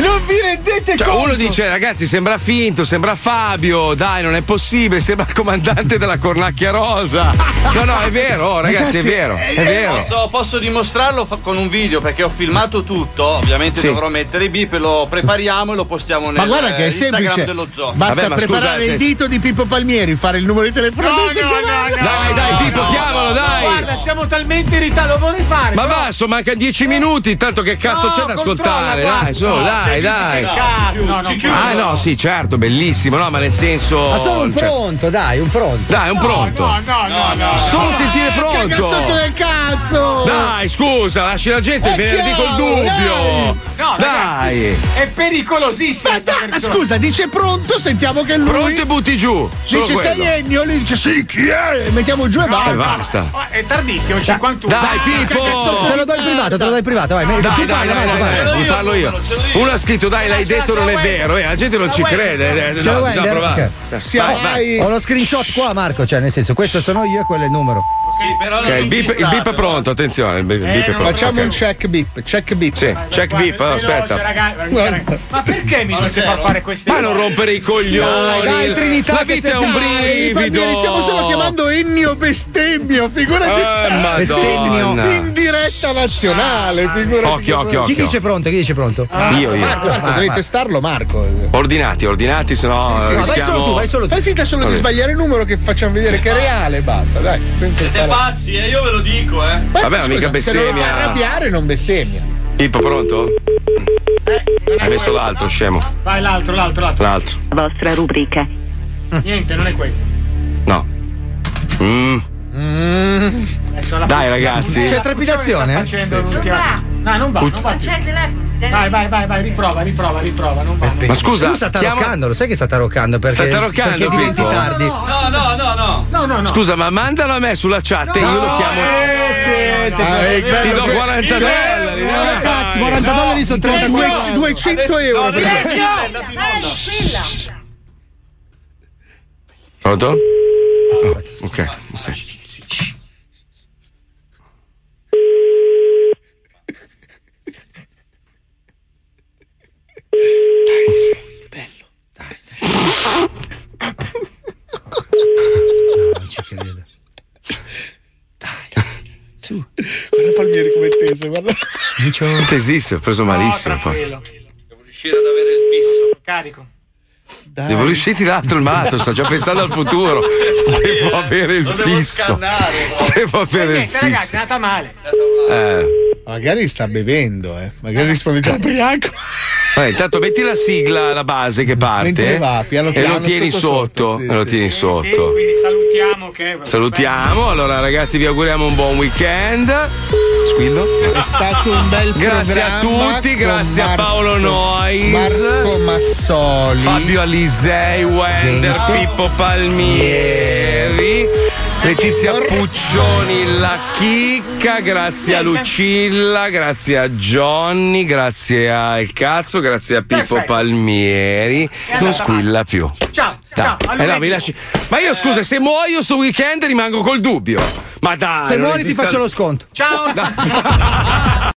Non vi rendete Cioè, conto. uno dice, ragazzi, sembra finto, sembra Fabio, dai, non è possibile, sembra il comandante della cornacchia rosa. No, no, è vero, oh, ragazzi, è Ragazzi, vero, è Eh, vero. Posso, posso dimostrarlo fa- con un video perché ho filmato tutto. Ovviamente Sì. dovrò mettere i bip lo prepariamo e lo postiamo nel Ma guarda che è Instagram semplice. dello zoo. Basta Vabbè, ma preparare scusa, il dito di Pippo Palmieri, fare il numero di telefono. No, no, no, no. Dai, dai, Pippo, no, chiamalo, no, dai. Guarda, siamo talmente in ritardo, lo vorrei fare. Ma però- basta, mancano dieci minuti, tanto che cazzo No, c'è da ascoltare? Dai, su, guarda. No, dai, c'è dai. cazzo, no, non ci può. Ah, no, sì, certo, bellissimo, no, ma nel senso. Ma solo un cioè- pronto, dai, un pronto. Dai, un pronto. No, no, no, no. Solo sentire Cagga sotto pronto. del cazzo! Dai, scusa, lasci la gente il È venerdì col dubbio. No, Dai. ragazzi, è pericolosissima Ma scusa, dice pronto, sentiamo che lui Pronto e butti giù. Dice sei. Ennio, lui dice sì, chi è? E mettiamo giù e E basta. basta. Oh, È tardissimo, 51. Dai, Pippo. Te lo do in privato, te lo do in privato, vai. Dai, tu dai, parla, dai, parla. dai, vi parlo io. Uno ha scritto, dai, l'hai l'ha, detto, non è vero. Eh, la gente non ci crede. Eh, Ce Vai, vai. ai- Ho lo screenshot qua, Marco, cioè nel senso, questo sono io e quello è il numero. Ok, il beep, il beep è pronto, attenzione, il beep, il beep è pronto. Facciamo ok. un check beep, check beep. Sì, check beep, allora, aspetta. Ma perché mi dovete far fare queste Ma non rompere i coglioni. Dai, dai, Trinità, La vita è un Dai, brivido. stiamo solo chiamando Ennio bestemmio, figurati. Eh, Madonna. In diretta nazionale, figurati. Occhio, occhio, Chi occhio. dice pronto? Chi dice pronto? Io, io. Marco, Marco, devi testarlo, Marco. Ordinati, ordinati, sennò Sì, sì, rischiamo... vai solo tu, vai solo tu. Fai finta solo di sbagliare il numero che facciamo vedere che è reale, basta, dai, senza Siete pazzi, eh? Io ve lo dico, eh. Vabbè, scusa, mica Se non lo fa bestemmia. arrabbiare, non bestemmia. Pippo, pronto? Hai messo l'altro, scemo. Vai l'altro, l'altro, l'altro. L'altro. Vostra rubrica. Niente, non è questo. No. Mm. Dai, ragazzi. la C'è trepidazione? Sì. No, non va, non va. più. Vai, vai, vai, vai, riprova, riprova, riprova, non va. Ma scusa, Lui sta chiama- taroccando, lo sai che sta taroccando? Perché, Sta taroccando, perché diventi tardi. No, no, no, no. No, no, no. Scusa, ma mandalo a me sulla chat e io lo chiamo. Ah, Ti do 40 dollari. Ragazzi, 40 dollari sono 32, 200 euro. esempio. Pronto? Ok, ok. Guarda Palmieri come è teso, guarda. Tesissimo, ho preso malissimo. poi. Tranquillo. Devo riuscire ad avere il fisso. Carico. Devo riuscire l'altro il matto, sto già pensando al futuro. Devo avere il Lo devo fisso. scannare. Devo avere il Niente, ragazzi, fisso. è andata male. Eh. Magari sta bevendo, eh. Magari risponde già ubriaco. Vabbè, intanto metti la sigla, la base che parte. Mentre va, piano e piano, lo tieni sotto, sotto. sotto, sì, e lo sì. tieni Sì, sotto. quindi salutiamo che. Salutiamo. Allora, ragazzi, vi auguriamo un buon weekend. Squillo. È stato un bel Grazie a tutti, grazie a Marco- Paolo Nois. Marco Mazzoli. Fabio Alisei, Wender, Pippo Palmieri, Letizia Puccioni, la chicca, grazie a Lucilla, grazie a Johnny, grazie al cazzo, grazie a Pippo Perfetto. Palmieri. Non squilla più. Ciao, ciao. Eh no, mi lasci- Ma io scusa, se muoio sto weekend rimango col dubbio. Ma dai. Se muori ti esiste- faccio lo sconto. Ciao.